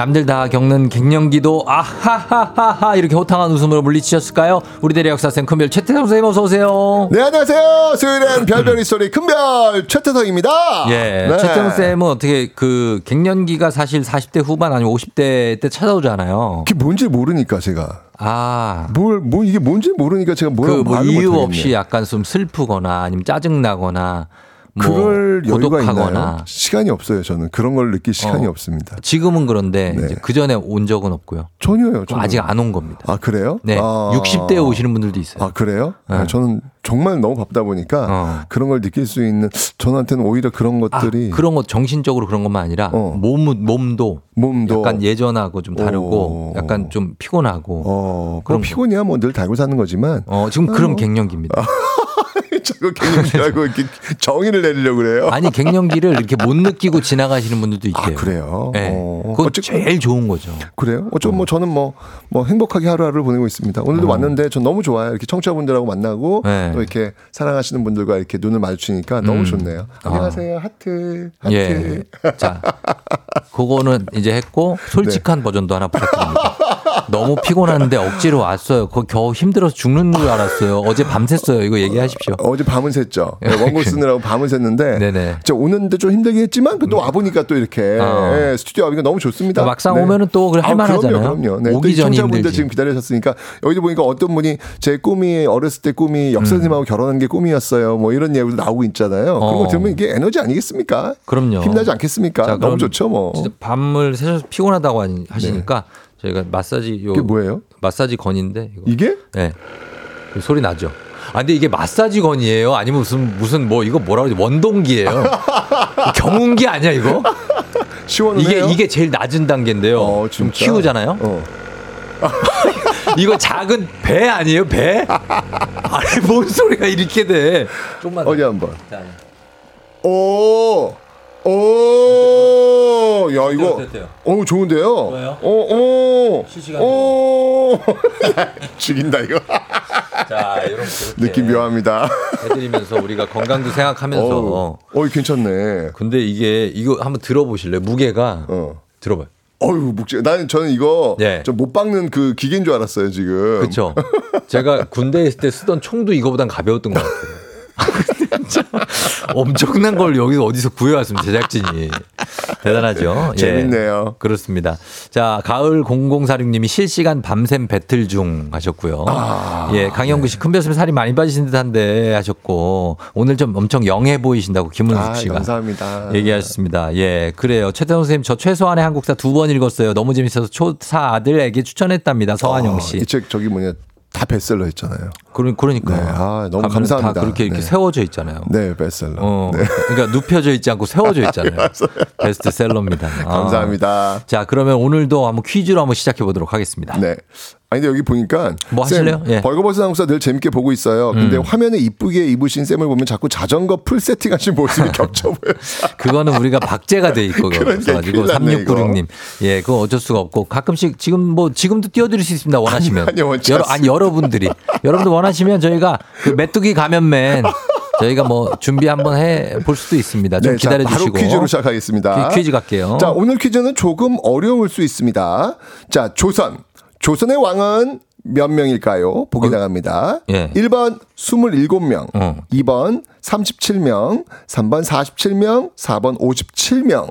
남들 다 겪는 갱년기도 아하하하하 이렇게 호탕한 웃음으로 물리치셨을까요? 우리 대리 역사생 큰별 최태성 선생님 어서 오세요. 네, 안녕하세요. 수요일엔 별별이 소리 큰별 최태성입니다. 예, 네. 최태성 쌤은 어떻게 그 갱년기가 사실 40대 후반 아니면 50대 때 찾아오잖아요. 그게 뭔지 모르니까 제가. 아. 뭘, 뭐 이게 뭔지 모르니까 제가 뭐라고 그 뭐 이유. 없이 약간 좀 슬프거나 아니면 짜증 나거나 뭐 그럴 여유가 있나요? 고독하거나 시간이 없어요. 저는 그런 걸 느낄 시간이 어. 없습니다. 지금은 그런데 네. 그 전에 온 적은 없고요. 전혀요. 전혀. 아직 안 온 겁니다. 아 그래요? 네, 아. 60대에 오시는 분들도 있어요. 아 그래요? 네. 아, 저는 정말 너무 바쁘다 보니까 어. 그런 걸 느낄 수 있는 저한테는 오히려 그런 아, 것들이 그런 것 정신적으로 그런 것만 아니라 어. 몸 몸도 몸도 약간 예전하고 좀 다르고 어. 약간 좀 피곤하고 어, 그런 그럼 피곤이야 뭐 늘 달고 사는 거지만 어, 지금 그럼 어. 갱년기입니다. 자꾸 갱년기라고 이렇게 정의를 내리려고 그래요. 아니 갱년기를 이렇게 못 느끼고 지나가시는 분들도 있대요. 아, 그래요? 네. 어. 그거 어쨌건- 제일 좋은 거죠. 그래요? 어쩜 뭐 저는 뭐, 뭐 행복하게 하루하루 보내고 있습니다. 오늘도 왔는데 전 너무 좋아요. 이렇게 청취자분들하고 만나고 어. 네. 또 이렇게 사랑하시는 분들과 이렇게 눈을 마주치니까 너무 음. 좋네요. 안녕하세요. 하트. 하트. 예. 자, 그거는 이제 했고 솔직한 네. 버전도 하나 부탁드립니다. 너무 피곤한데 억지로 왔어요. 그 겨우 힘들어서 죽는 줄 알았어요. 어제 밤샜어요. 이거 얘기하십시오. 어 제 밤은 샜죠. 네, 원고 쓰느라고 밤은 샜는데 네네. 저 오는데 좀 힘들긴 했지만 그래도 와보니까 또 이렇게 어. 예, 스튜디오 와보니까 너무 좋습니다. 막상 오면은 또 그래 아, 할만하잖아요. 그럼요, 그럼요. 네, 오기 또 전이 힘들지. 지금 기다리셨으니까 여기도 보니까 어떤 분이 제 꿈이 어렸을 때 꿈이 역사 선생님하고 결혼한 게 꿈이었어요. 뭐 이런 얘기도 나오고 있잖아요. 그런 거 어. 들으면 이게 에너지 아니겠습니까? 그럼요. 힘나지 않겠습니까? 자, 너무 좋죠, 뭐. 밤을 새셔서 피곤하다고 하시니까 저희가 마사지 요 이게 뭐예요? 마사지 건인데 이거. 이게? 네. 그 소리 나죠. 아 근데 이게 마사지 건이에요? 아니면 무슨 무슨 뭐 이거 뭐라 그러지? 원동기예요. 경운기 아니야 이거? 시원해요. 이게 이게 제일 낮은 단계인데요. 어, 좀? 키우잖아요. 어. 이거 작은 배 아니에요? 배? 아니 뭔 소리가 이렇게 돼? 좀만 더. 어디 한번. 자, 오. 오, 야 이거, 어때요? 어 좋은데요. 좋아요? 오, 오, 실시간 오, 죽인다 이거. 자 이렇게 느낌 묘합니다. 해드리면서 우리가 건강도 생각하면서. 어, 어, 괜찮네. 근데 이게 이거 한번 들어보실래요? 무게가 어. 들어봐요. 어유 묵직. 나는 저는 이거 네. 좀못 박는 그 기계인 줄 알았어요 지금. 그렇죠. 제가 군대에 있을 때 쓰던 총도 이거보단 가벼웠던 것 같아요. 진짜 엄청난 걸 여기서 어디서 구해왔습니다 제작진이 대단하죠. 예. 재밌네요. 그렇습니다. 자 가을 0046님이 실시간 밤샘 배틀 중 하셨고요. 아, 예 강영구 씨큰 볕으면 살이 많이 빠지신 듯 한데 하셨고 오늘 좀 엄청 영해 보이신다고 김은숙 아, 씨가 감사합니다. 얘기하셨습니다. 예, 그래요. 최태성 선생님, 저 최소한의 한국사 두 번 읽었어요. 너무 재밌어서 초4 아들에게 추천했답니다. 서한영 씨. 이책 저기 뭐냐 다 베스트셀러 했잖아요. 그러, 그러니까. 네, 아, 너무 감사합니다. 다 그렇게 이렇게 네. 세워져 있잖아요. 네, 베스트셀러. 어, 네. 그러니까 눕혀져 있지 않고 세워져 있잖아요. 베스트셀러입니다. 아. 감사합니다. 자, 그러면 오늘도 한번 퀴즈로 한번 시작해 보도록 하겠습니다. 네. 아니 근데 여기 보니까 뭐 쌤, 하실래요? 예. 음. 벌거벗은 한국사 늘 재밌게 보고 있어요. 근데 화면에 이쁘게 입으신 쌤을 보면 자꾸 자전거 full 세팅하신 모습이 겹쳐 보여요. 그거는 우리가 박제가 돼 있고 그래가지고 큰일 났네, 3696님 예 그거 어쩔 수가 없고 가끔씩 지금 뭐 지금도 띄워드릴 수 있습니다 원하시면 아니요, 원치 여러, 아니 여러분들이 여러분들 원하시면 저희가 그 메뚜기 가면맨 저희가 뭐 준비 한번 해 볼 수도 있습니다 좀 네, 기다려 자, 바로 주시고 퀴즈로 시작하겠습니다. 퀴- 퀴즈 갈게요 자, 오늘 퀴즈는 조금 어려울 수 있습니다. 자, 조선. 조선의 왕은 몇 명일까요? 보기 나갑니다. 예. 1번 27명, 어. 2번 37명, 3번 47명, 4번 57명.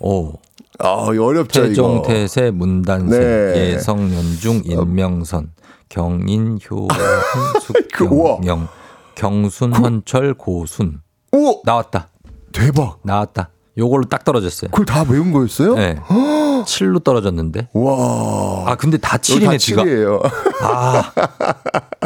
오. 아, 어렵죠, 태종. 태세, 문단세, 네. 예성, 연중, 인명선, 경인, 효은, 그, 우와. 숙경 영, 경순, 헌철, 고순. 오! 나왔다. 대박. 나왔다. 요걸로 딱 떨어졌어요. 그걸 다 외운 거였어요? 네. 7로 떨어졌는데. 와. 아, 근데 다 여기 다 7이네, 뒤가. 7이에요. 아.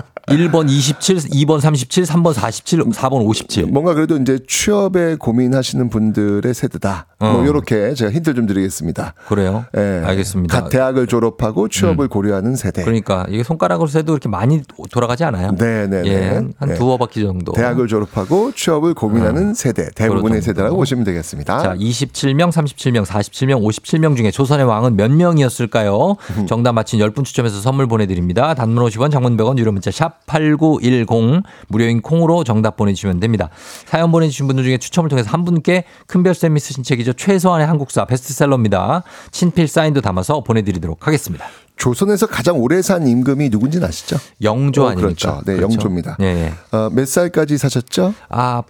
1번 27, 2번 37, 3번 47, 4번 57. 뭔가 그래도 이제 취업에 고민하시는 분들의 세대다. 어. 뭐 이렇게 제가 힌트를 좀 드리겠습니다. 그래요? 예. 알겠습니다. 음. 갓 대학을 졸업하고 취업을 고려하는 세대. 그러니까 이게 손가락으로 세도 그렇게 많이 돌아가지 않아요. 네, 네, 예, 네. 한 네. 두어 바퀴 정도. 대학을 졸업하고 취업을 고민하는 세대, 대부분의 정도. 세대라고 보시면 되겠습니다. 자, 27명, 37명, 47명, 57명 중에 조선의 왕은 몇 명이었을까요? 음. 정답 맞힌 10분 추첨해서 선물 보내 드립니다. 단문 50원, 장문 100원, 유료 문자 샵8910 무료인 콩으로 정답 보내주시면 됩니다. 사연 보내주신 분들 중에 추첨을 통해서 한 분께 큰별쌤이 쓰신 책이죠. 최소한의 한국사 베스트셀러입니다. 친필 사인도 담아서 보내드리도록 하겠습니다. 조선에서 가장 오래 산 임금이 누군지는 아시죠? 영조 어, 아닙니까? 그렇죠. 네, 그렇죠. 영조입니다. 예, 예. 어, 몇 살까지 사셨죠? 아,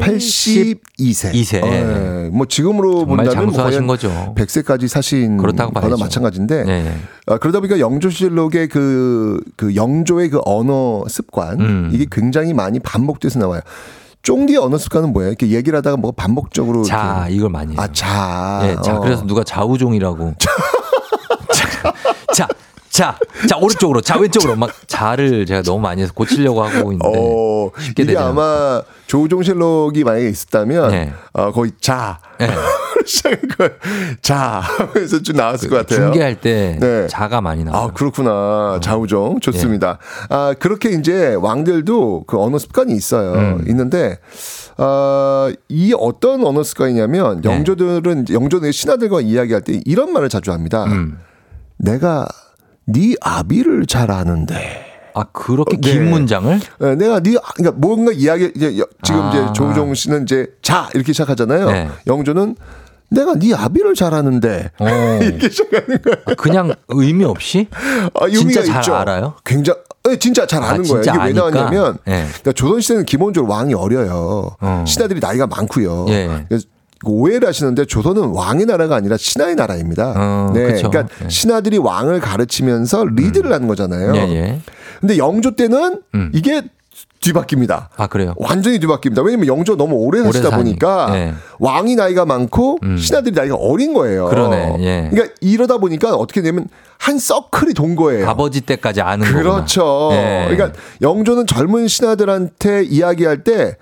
82세. 82세. 어, 뭐 지금으로 본다면 뭐 거의 한 거죠. 100세까지 사신 그렇다고 거나. 마찬가지인데 네. 어, 그러다 보니까 영조실록의 그, 그 영조의 그 언어 습관 음. 이게 굉장히 많이 반복돼서 나와요. 쫑디의 언어 습관은 뭐예요? 이렇게 얘기를 하다가 뭐 반복적으로 자, 이걸 많이 해요. 아, 자. 예, 자, 어. 그래서 누가 좌우종이라고. 자, 자, 자, 자, 오른쪽으로, 자, 왼쪽으로 막 자를 제가 너무 많이 해서 고치려고 하고 있는데. 어, 쉽게 이게 되지. 아마 조종실록이 만약에 있었다면 네. 어, 거의 자 네. 시작한 거자 하면서 좀 나왔을 것 같아요. 중계할 때 네. 자가 많이 나와요. 아, 그렇구나. 좌우종. 좋습니다. 아, 그렇게 이제 왕들도 그 언어 습관이 있어요. 음. 있는데, 아, 이 어떤 언어 습관이냐면, 네. 영조들은, 영조의 신하들과 이야기할 때 이런 말을 자주 합니다. 음. 내가 네 아비를 잘 아는데. 아, 그렇게 어, 긴 네. 문장을? 네, 내가 네, 아- 그러니까 뭔가 이야기, 이제 여- 지금 아. 이제 조우종 씨는 이제 자, 이렇게 시작하잖아요. 네. 영조는 내가 네 아비를 잘 아는데. 어. 이렇게 시작하는 거예요. 아, 그냥 의미 없이? 아, 진짜 의미가 잘 있죠. 알아요? 굉장히 네, 진짜 잘 아, 아는 거예요. 진짜 이게 왜? 나왔냐면 예. 그러니까 조선 시대는 기본적으로 왕이 어려요. 어. 신하들이 나이가 많고요. 예. 그래서 오해를 하시는데 조선은 왕의 나라가 아니라 신하의 나라입니다. 어, 네, 그쵸. 그러니까 예. 신하들이 왕을 가르치면서 리드를 하는 거잖아요. 예, 예. 근데 영조 때는 음. 이게 뒤바뀝니다. 아, 그래요? 완전히 뒤바뀝니다. 왜냐면 영조 너무 오래 오래 사시다 사니. 보니까 예. 왕이 나이가 많고 음. 신하들이 나이가 어린 거예요. 그러네, 예. 그러니까 이러다 보니까 어떻게 되면 한 서클이 돈 거예요. 아버지 때까지 아는 거구나. 그렇죠. 예. 그러니까 영조는 젊은 신하들한테 이야기할 때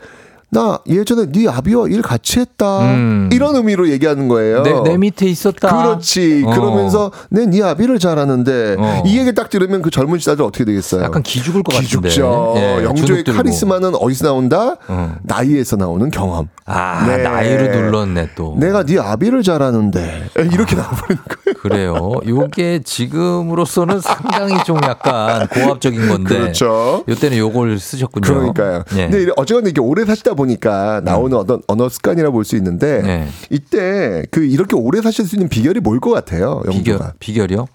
나 예전에 네 아비와 일 같이 했다 음. 이런 의미로 얘기하는 거예요. 내, 내 밑에 있었다. 그렇지. 어. 그러면서 내 네 아비를 잘 아는데 어. 이 얘기 딱 들으면 그 젊은 신하들 어떻게 되겠어요? 약간 기죽을 것 같은데. 기죽죠. 예, 영조의. 카리스마는 어디서 나온다? 어. 나이에서 나오는 경험. 아, 네. 나이로 눌렀네 또. 내가 네 아비를 잘 아는데 이렇게 나와버리는 거예요. 그래요. 요게 지금으로서는 상당히 좀 약간 고압적인 건데. 그렇죠. 요때는 요걸 쓰셨군요. 그러니까요. 예. 근데 어쨌건 이렇게 오래 사시다 보 니까 나오는 어떤 언어 습관이라 볼 수 있는데 네. 이때 그 이렇게 오래 사실 수 있는 비결이 뭘 것 같아요, 비결, 영조가? 비결이요?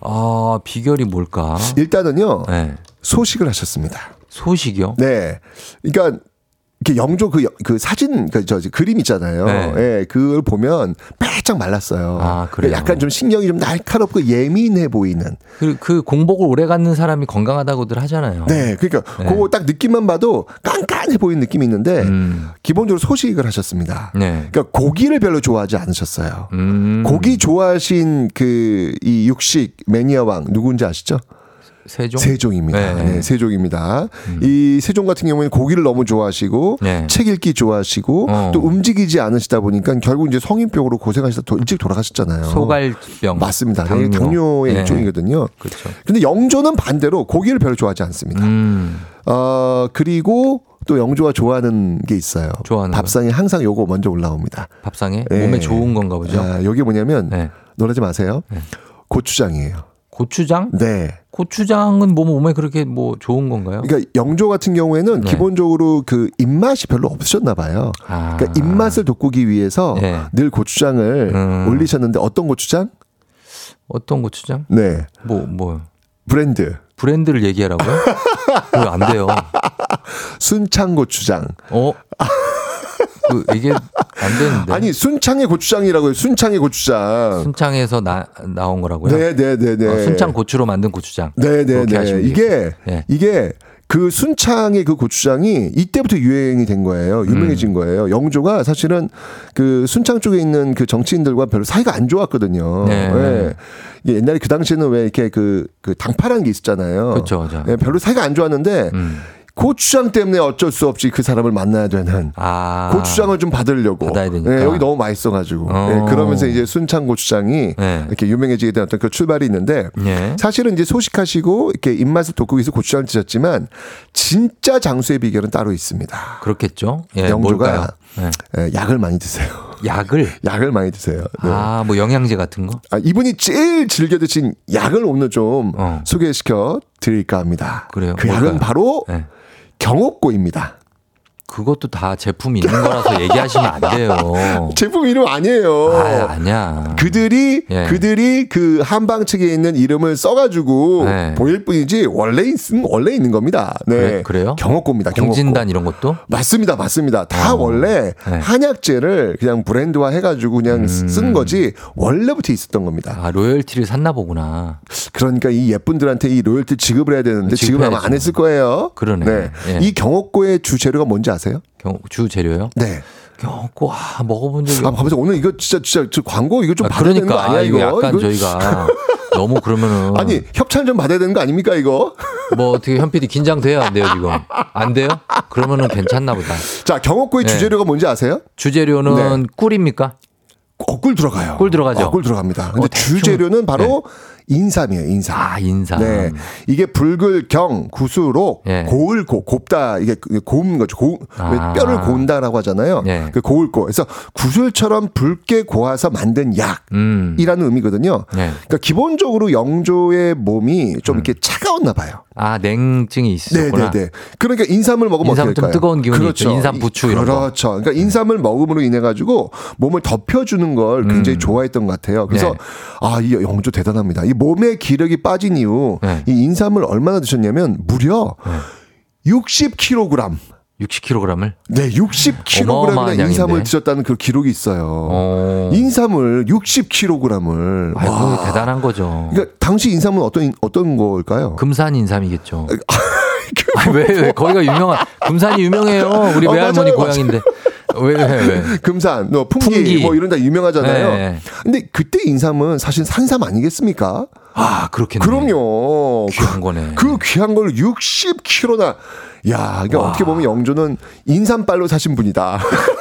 아, 비결이 뭘까? 일단은요 네. 소식을 하셨습니다. 소식이요? 네, 그러니까 이렇게 영조 그, 여- 그 사진 그저 그림 있잖아요. 네. 예, 그걸 보면 바짝 말랐어요. 아, 그래요? 약간 좀 신경이 좀 날카롭고 예민해 보이는. 그, 그 공복을 오래 갖는 사람이 건강하다고들 하잖아요. 네, 그러니까 네. 그거 딱 느낌만 봐도 깐깐해 보이는 느낌이 있는데 음. 기본적으로 소식을 하셨습니다. 네. 그러니까 고기를 별로 좋아하지 않으셨어요. 음. 고기 좋아하신 그 이 육식 매니아 왕 누군지 아시죠? 세종? 세종입니다. 네. 음. 네, 세종입니다. 이 세종 같은 경우에는 고기를 너무 좋아하시고 네. 책 읽기 좋아하시고 어. 또 움직이지 않으시다 보니까 결국 이제 성인병으로 고생하시다 도- 일찍 돌아가셨잖아요. 소갈병. 맞습니다. 당뇨. 당뇨. 당뇨의 네. 일종이거든요. 그렇죠. 근데 영조는 반대로 고기를 별로 좋아하지 않습니다. 음. 어, 그리고 또 영조가 좋아하는 게 있어요. 좋아하는 밥상에 항상 요거 먼저 올라옵니다. 밥상에 네. 몸에 좋은 건가 보죠. 아, 요게 뭐냐면 네. 놀라지 마세요. 네. 고추장이에요. 고추장? 네. 고추장은 뭐 몸에 그렇게 뭐 좋은 건가요? 그러니까 영조 같은 경우에는 네. 기본적으로 그 입맛이 별로 없으셨나 봐요. 아. 그러니까 입맛을 돋구기 위해서 네. 늘 고추장을 음. 올리셨는데 어떤 고추장? 어떤 고추장? 네. 뭐, 뭐. 브랜드. 브랜드를 얘기하라고요? 안 돼요. 순창 고추장. 어? 그 이게 안 되는데. 아니 순창의 고추장이라고요. 순창의 고추장. 순창에서 나 나온 거라고요? 네네네네. 어, 순창 고추로 만든 고추장. 네네네. 이게. 예. 이게 그 순창의 그 고추장이 이때부터 유행이 된 거예요. 유명해진 음. 거예요. 영조가 사실은 그 순창 쪽에 있는 그 정치인들과 별로 사이가 안 좋았거든요. 네. 예. 이게 옛날에 그 당시에는 왜 이렇게 그, 그 당파라는 게 있었잖아요. 그렇죠, 그렇죠. 예, 별로 사이가 안 좋았는데 음. 고추장 때문에 어쩔 수 없이 그 사람을 만나야 되는 아. 고추장을 좀 받으려고. 예, 여기 너무 맛있어가지고. 어. 예, 그러면서 이제 순창 고추장이 네. 이렇게 유명해지게 된 어떤 그 출발이 있는데 예. 사실은 이제 소식하시고 이렇게 입맛을 돋구기 위해서 고추장을 드셨지만 진짜 장수의 비결은 따로 있습니다. 그렇겠죠. 예, 영조가? 예. 예, 약을 많이 드세요. 약을 약을 많이 드세요. 네. 아, 뭐 영양제 같은 거? 아, 이분이 제일 즐겨 드신 약을 오늘 좀 어. 소개시켜 드릴까 합니다. 그래요. 그? 약은 바로 예. 경옥고입니다. 그것도 다 제품 있는 거라서 얘기하시면 안 돼요. 제품 이름 아니에요. 어. 아, 아니야. 그들이 예. 그들이 그 한방 측에 있는 이름을 써가지고 네. 보일 뿐이지 원래 있음 원래 있는 겁니다. 네, 그래- 그래요? 경옥고입니다. 경옥고. 공진단 이런 것도? 맞습니다, 맞습니다. 다 어. 원래 네. 한약재를 그냥 브랜드화 해가지고 그냥 쓴 거지 원래부터 있었던 겁니다. 아, 로열티를 샀나 보구나. 그러니까 이 예쁜들한테 이 로열티 지급을 해야 되는데 아마 안. 했을 거예요. 그러네. 네. 예. 이 경옥고의 주 재료가 뭔지 아세요? 경, 주 재료요? 네. 경고 아, 먹어본 적이 아, 봐보세요. 오늘 이거 진짜 진짜 저 광고 이거 좀 아, 받아야 되는 거 그러니까 아니야 아, 이거? 이거 약간 이거- 저희가 너무 그러면은 아니 협찬 좀 받아야 되는 거 아닙니까 이거? 뭐 어떻게 현 PD 긴장돼요 안 돼요 지금 안 돼요? 그러면은 괜찮나 보다. 자 경옥고의 네. 주재료가 뭔지 아세요? 주재료는 꿀입니까? 어, 꿀 들어가요. 꿀 들어가죠? 어, 꿀 들어갑니다. 근데 어, 대충- 주재료는 바로 인삼이에요. 인삼. 아 인삼. 네. 이게 붉을 경, 구수로, 예. 고을 고, 곱다, 이게 그 고운 거죠. 고, 왜 아. 뼈를 고운다라고 하잖아요. 예. 그 고을 고. 그래서 구슬처럼 붉게 고아서 만든 음. 약이라는 의미거든요. 네. 그러니까 기본적으로 영조의 몸이 좀 음. 이렇게 차가웠나 봐요. 아 냉증이 있었구나. 네네네. 그러니까 인삼을 먹으면 인삼은 어떻게 좀 될까요? 뜨거운 기운이 그렇죠. 있죠. 인삼 부추 이런 거. 음. 그렇죠. 그러니까 인삼을 먹음으로 인해 가지고 몸을 덮여 주는 걸 굉장히 좋아했던 것 같아요. 그래서 네. 아, 이 영조 대단합니다. 이 몸에 기력이 빠진 이후 네. 이 인삼을 얼마나 드셨냐면 무려 60kg. 60kg을 네, 60kg이나 어마어마한 인삼을. 드셨다는 그 기록이 있어요. 어. 인삼을 60kg을. 아이고 대단한 거죠. 그러니까 당시 인삼은 어떤 어떤 걸까요? 금산 인삼이겠죠. 아, 왜, 왜 거기가 유명한 금산이 유명해요. 우리 어, 외할머니 맞아요, 고향인데 왜 왜 왜? 금산, 뭐 풍기, 풍기. 뭐 이런 데 유명하잖아요. 네. 근데 그때 인삼은 사실 산삼 아니겠습니까? 아 그렇겠네. 그럼요. 귀한 거네. 그 귀한 걸 60kg나. 야, 그러니까 와. 어떻게 보면 영조는 인삼빨로 사신 분이다.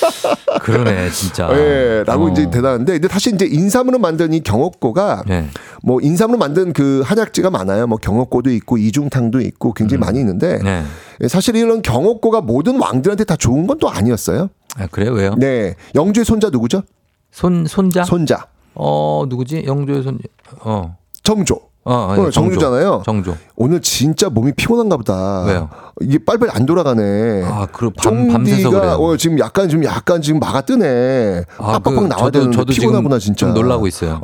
그러네 진짜. 예, 라고 어. 이제 대단한데, 근데 사실 이제 인삼으로 만든 이 경옥고가 네. 뭐 인삼으로 만든 그 한약재가 많아요. 뭐 경옥고도 있고 이중탕도 있고 굉장히 많이 있는데 네. 예, 사실 이런 경옥고가 모든 왕들한테 다 좋은 건 또 아니었어요. 아 그래요 왜요? 네, 영조의 손자 누구죠? 손 손자? 손자 어 누구지? 영조의 손. 어. 정조. 어, 어, 정조 잖아요. 정조. 오늘 진짜 몸이 피곤한가 보다. 왜요? 이게 빨리빨리 안 돌아가네. 아, 그 밤, 밤새서 그래요. 어, 지금 약간 지금 약간 지금 마가 뜨네. 아, 그, 나와야 저도, 되는데 저도 피곤하구나 진짜. 좀 놀라고 있어요.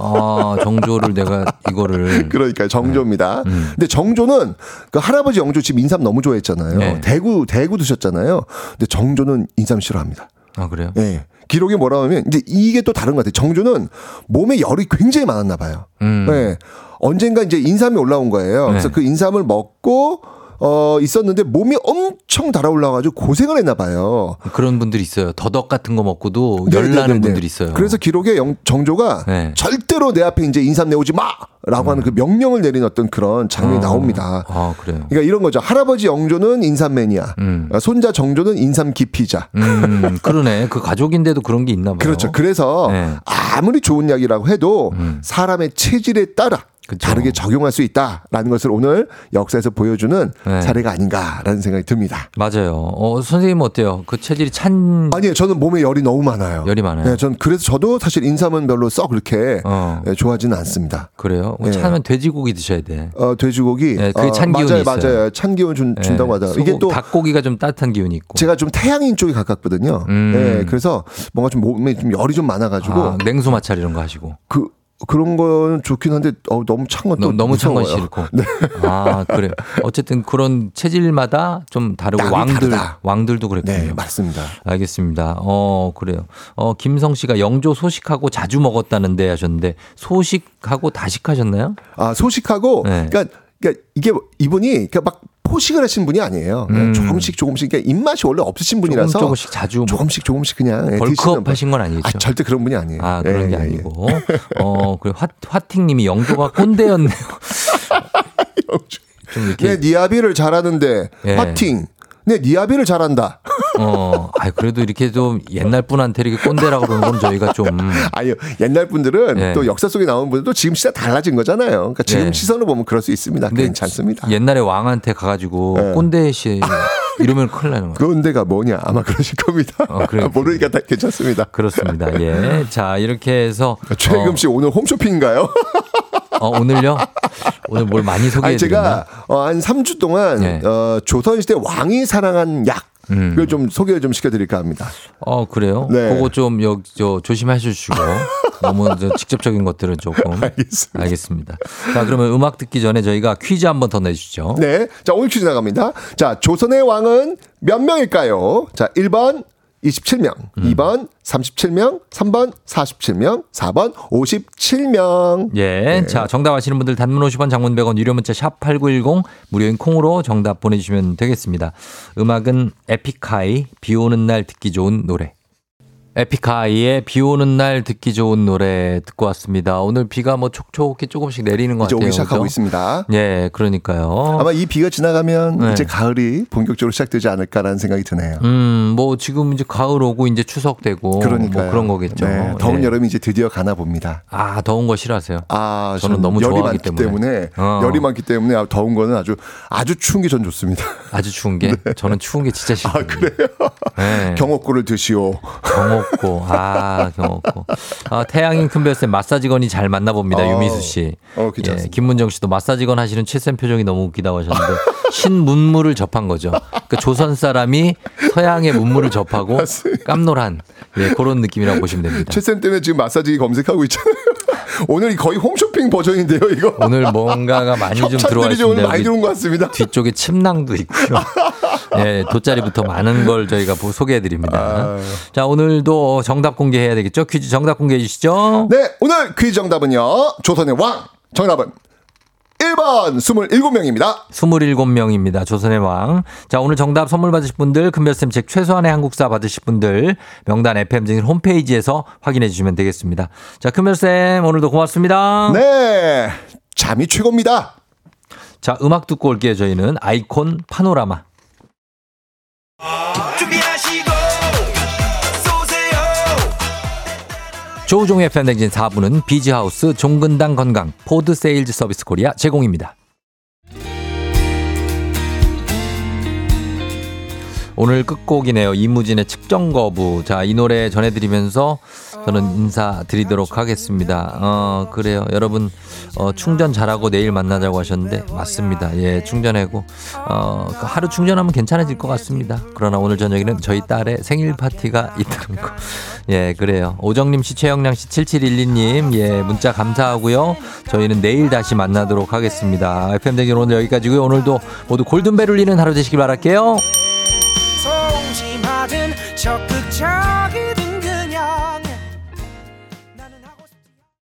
아, 정조를 내가 이거를. 그러니까 정조입니다. 음. 근데 정조는 그 할아버지 영조 집 인삼 너무 좋아했잖아요. 네. 대구 대구 드셨잖아요. 근데 정조는 인삼 싫어합니다. 아, 그래요? 예. 기록에 뭐라 하면 이제 이게 또 다른 것 같아요. 정조는 몸에 열이 굉장히 많았나 봐요. 음. 네. 언젠가 이제 인삼이 올라온 거예요. 그래서 네. 그 인삼을 먹고 어 있었는데 몸이 엄청 달아올라가지고 고생을 했나 봐요. 그런 분들이 있어요. 더덕 같은 거 먹고도 열 네네네네. 나는 분들이 있어요. 그래서 기록에 영- 정조가 네. 절대로 내 앞에 이제 인삼 내오지 마 라고 하는 그 명령을 내린 어떤 그런 장면이 어. 나옵니다. 아, 그래요. 그러니까 이런 거죠. 할아버지 영조는 인삼 매니아, 음. 어, 손자 정조는 인삼 기피자. 음, 그러네. 그 가족인데도 그런 게 있나 봐요. 그렇죠. 그래서 네. 아무리 좋은 약이라고 해도 음. 사람의 체질에 따라 그쵸. 다르게 적용할 수 있다라는 것을 오늘 역사에서 보여주는 네. 사례가 아닌가라는 생각이 듭니다. 맞아요. 어, 선생님 어때요? 그 체질이 찬 아니요, 저는 몸에 열이 너무 많아요. 열이 많아요. 네, 전 그래서 저도 사실 인삼은 별로 썩 그렇게 어. 네, 좋아하지는 않습니다. 그래요? 네. 차면 돼지고기 드셔야 돼. 어, 돼지고기. 네, 그게 어, 찬 기운이 맞아요, 있어요. 맞아요. 찬 기운 준, 준다고 네. 하더라고요. 이게 소고- 또 닭고기가 좀 따뜻한 기운이 있고. 제가 좀 태양인 쪽에 가깝거든요. 음. 네, 그래서 뭔가 좀 몸에 좀 열이 좀 많아가지고 아, 냉수 마찰 이런 거 하시고. 그 그런 건 좋긴 한데 어, 너무 찬 건 또 너무, 너무 찬건 무서워요. 싫고. 네. 아, 그래. 어쨌든 그런 체질마다 좀 다르고 왕들 다르다. 왕들도 그랬군요. 네, 맞습니다. 알겠습니다. 어, 그래요. 어, 김성 씨가 영조 소식하고 자주 먹었다는데 하셨는데 소식하고 다식하셨나요? 아, 소식하고 네. 그러니까, 그러니까 이게 이분이 그러니까 막 포식을 하신 분이 아니에요. 음. 조금씩 조금씩 그러니까 입맛이 원래 없으신 분이라서 조금 조금씩 자주 뭐 조금씩 조금씩 그냥 예, 벌크업 분. 하신 건 아니죠? 아, 절대 그런 분이 아니에요. 아, 그런 예, 게 예, 예. 아니고. 어, 그래. 화, 화팅님이 영조가 꼰대였네요. 좀 이렇게. 네, 니아비를 잘하는데 예. 화팅. 네, 니아비를 잘한다. 어, 아 그래도 이렇게 좀 옛날 분한테 이렇게 꼰대라고 그러는 건 저희가 좀. 아니요. 옛날 분들은 예. 또 역사 속에 나온 분들도 지금 시대 달라진 거잖아요. 그러니까 지금 예. 시선으로 보면 그럴 수 있습니다. 근데 괜찮습니다. 옛날에 왕한테 가가지고 예. 꼰대 씨 이러면 큰일 나는 거예요. 그런데가 뭐냐 아마 그러실 겁니다. 어, 그래. 모르니까 다 괜찮습니다. 그렇습니다. 예. 자, 이렇게 해서. 최금 씨 오늘 홈쇼핑인가요? 어, 오늘요? 오늘 뭘 많이 소개해 드렸나? 제가 어, 한 3주 동안 네. 어, 조선시대 왕이 사랑한 약 음. 그걸 좀 소개를 좀 시켜드릴까 합니다. 어, 그래요? 네. 그거 좀, 여, 저, 조심해 주시고. 너무 저 직접적인 것들은 조금. 알겠습니다. 알겠습니다. 자, 그러면 음악 듣기 전에 저희가 퀴즈 한 번 더 내주시죠. 네. 자, 오늘 퀴즈 나갑니다. 자, 조선의 왕은 몇 명일까요? 자, 1번 27명, 음. 2번 37명, 3번 47명, 4번 57명. 예. 자, 정답 아시는 분들 단문 50원, 장문 100원, 유료 문자 샵 8910 무료인 콩으로 정답 보내 주시면 되겠습니다. 음악은 에픽하이 비 오는 날 듣기 좋은 노래. 에픽하이의 비 오는 날 듣기 좋은 노래 듣고 왔습니다. 오늘 비가 뭐 촉촉히 조금씩 내리는 것 이제 같아요. 오기 시작하고 그죠? 있습니다. 예, 그러니까요. 아마 이 비가 지나가면 네. 이제 가을이 본격적으로 시작되지 않을까라는 생각이 드네요. 음, 뭐 지금 이제 가을 오고 이제 추석 되고. 뭐 그런 거겠죠. 네, 더운 예. 여름이 이제 드디어 가나 봅니다. 아, 더운 거 싫어하세요? 아, 저는 너무 열이 좋아하기 많기 때문에. 때문에, 어. 열이 많기 때문에 아, 더운 거는 아주 아주 추운 게 전 좋습니다. 아주 추운 게 저는 추운 게 진짜 싫어요. 아 그래요? 네. 경옥고를 드시오. 경 옥고, 아, 경옥고. 아, 태양인 큰별쌤 마사지건이 잘 맞나 봅니다. 어. 유미수 씨. 어, 괜찮습니다. 예, 김문정 씨도 마사지건 하시는 최쌤 표정이 너무 웃기다고 하셨는데 신문물을 접한 거죠. 그 조선 사람이 서양의 문물을 접하고 깜놀한 예, 그런 느낌이라고 보시면 됩니다. 최쌤 때문에 지금 마사지 검색하고 있잖아요. 오늘 거의 홈쇼핑 버전인데요, 이거. 오늘 뭔가가 많이 좀 들어와 있습니다. 많이 들어온 것 같습니다. 뒤쪽에 침낭도 있고요. 예, 돗자리부터 많은 걸 저희가 소개해 드립니다. 아. 자, 오늘도 정답 공개해야 되겠죠? 퀴즈 정답 공개해 주시죠. 네, 오늘 퀴즈 정답은요. 조선의 왕. 정답은 1번 27명입니다. 27명입니다. 조선의 왕. 자, 오늘 정답 선물 받으실 분들, 금별쌤 책 최소한의 한국사 받으실 분들, 명단 FM증인 홈페이지에서 확인해 주시면 되겠습니다. 자, 금별쌤, 오늘도 고맙습니다. 네. 잠이 최고입니다. 자, 음악 듣고 올게요. 저희는 아이콘 파노라마. 준비하 조우종의 FM대행진 4부는 비지하우스 종근당 건강 포드 세일즈 서비스 코리아 제공입니다. 오늘 끝곡이네요. 이무진의 측정 거부. 자, 이 노래 전해드리면서 저는 인사드리도록 하겠습니다. 어, 그래요. 여러분, 어, 충전 잘하고 내일 만나자고 하셨는데, 맞습니다. 예, 충전하고, 어, 그 하루 충전하면 괜찮아질 것 같습니다. 그러나 오늘 저녁에는 저희 딸의 생일 파티가 있다는 거. 예, 그래요. 오정님 씨, 최영량 씨, 7712님, 예, 문자 감사하고요. 저희는 내일 다시 만나도록 하겠습니다. FM대전 오늘 여기까지고요. 오늘도 모두 골든벨 울리는 하루 되시길 바랄게요. 적극적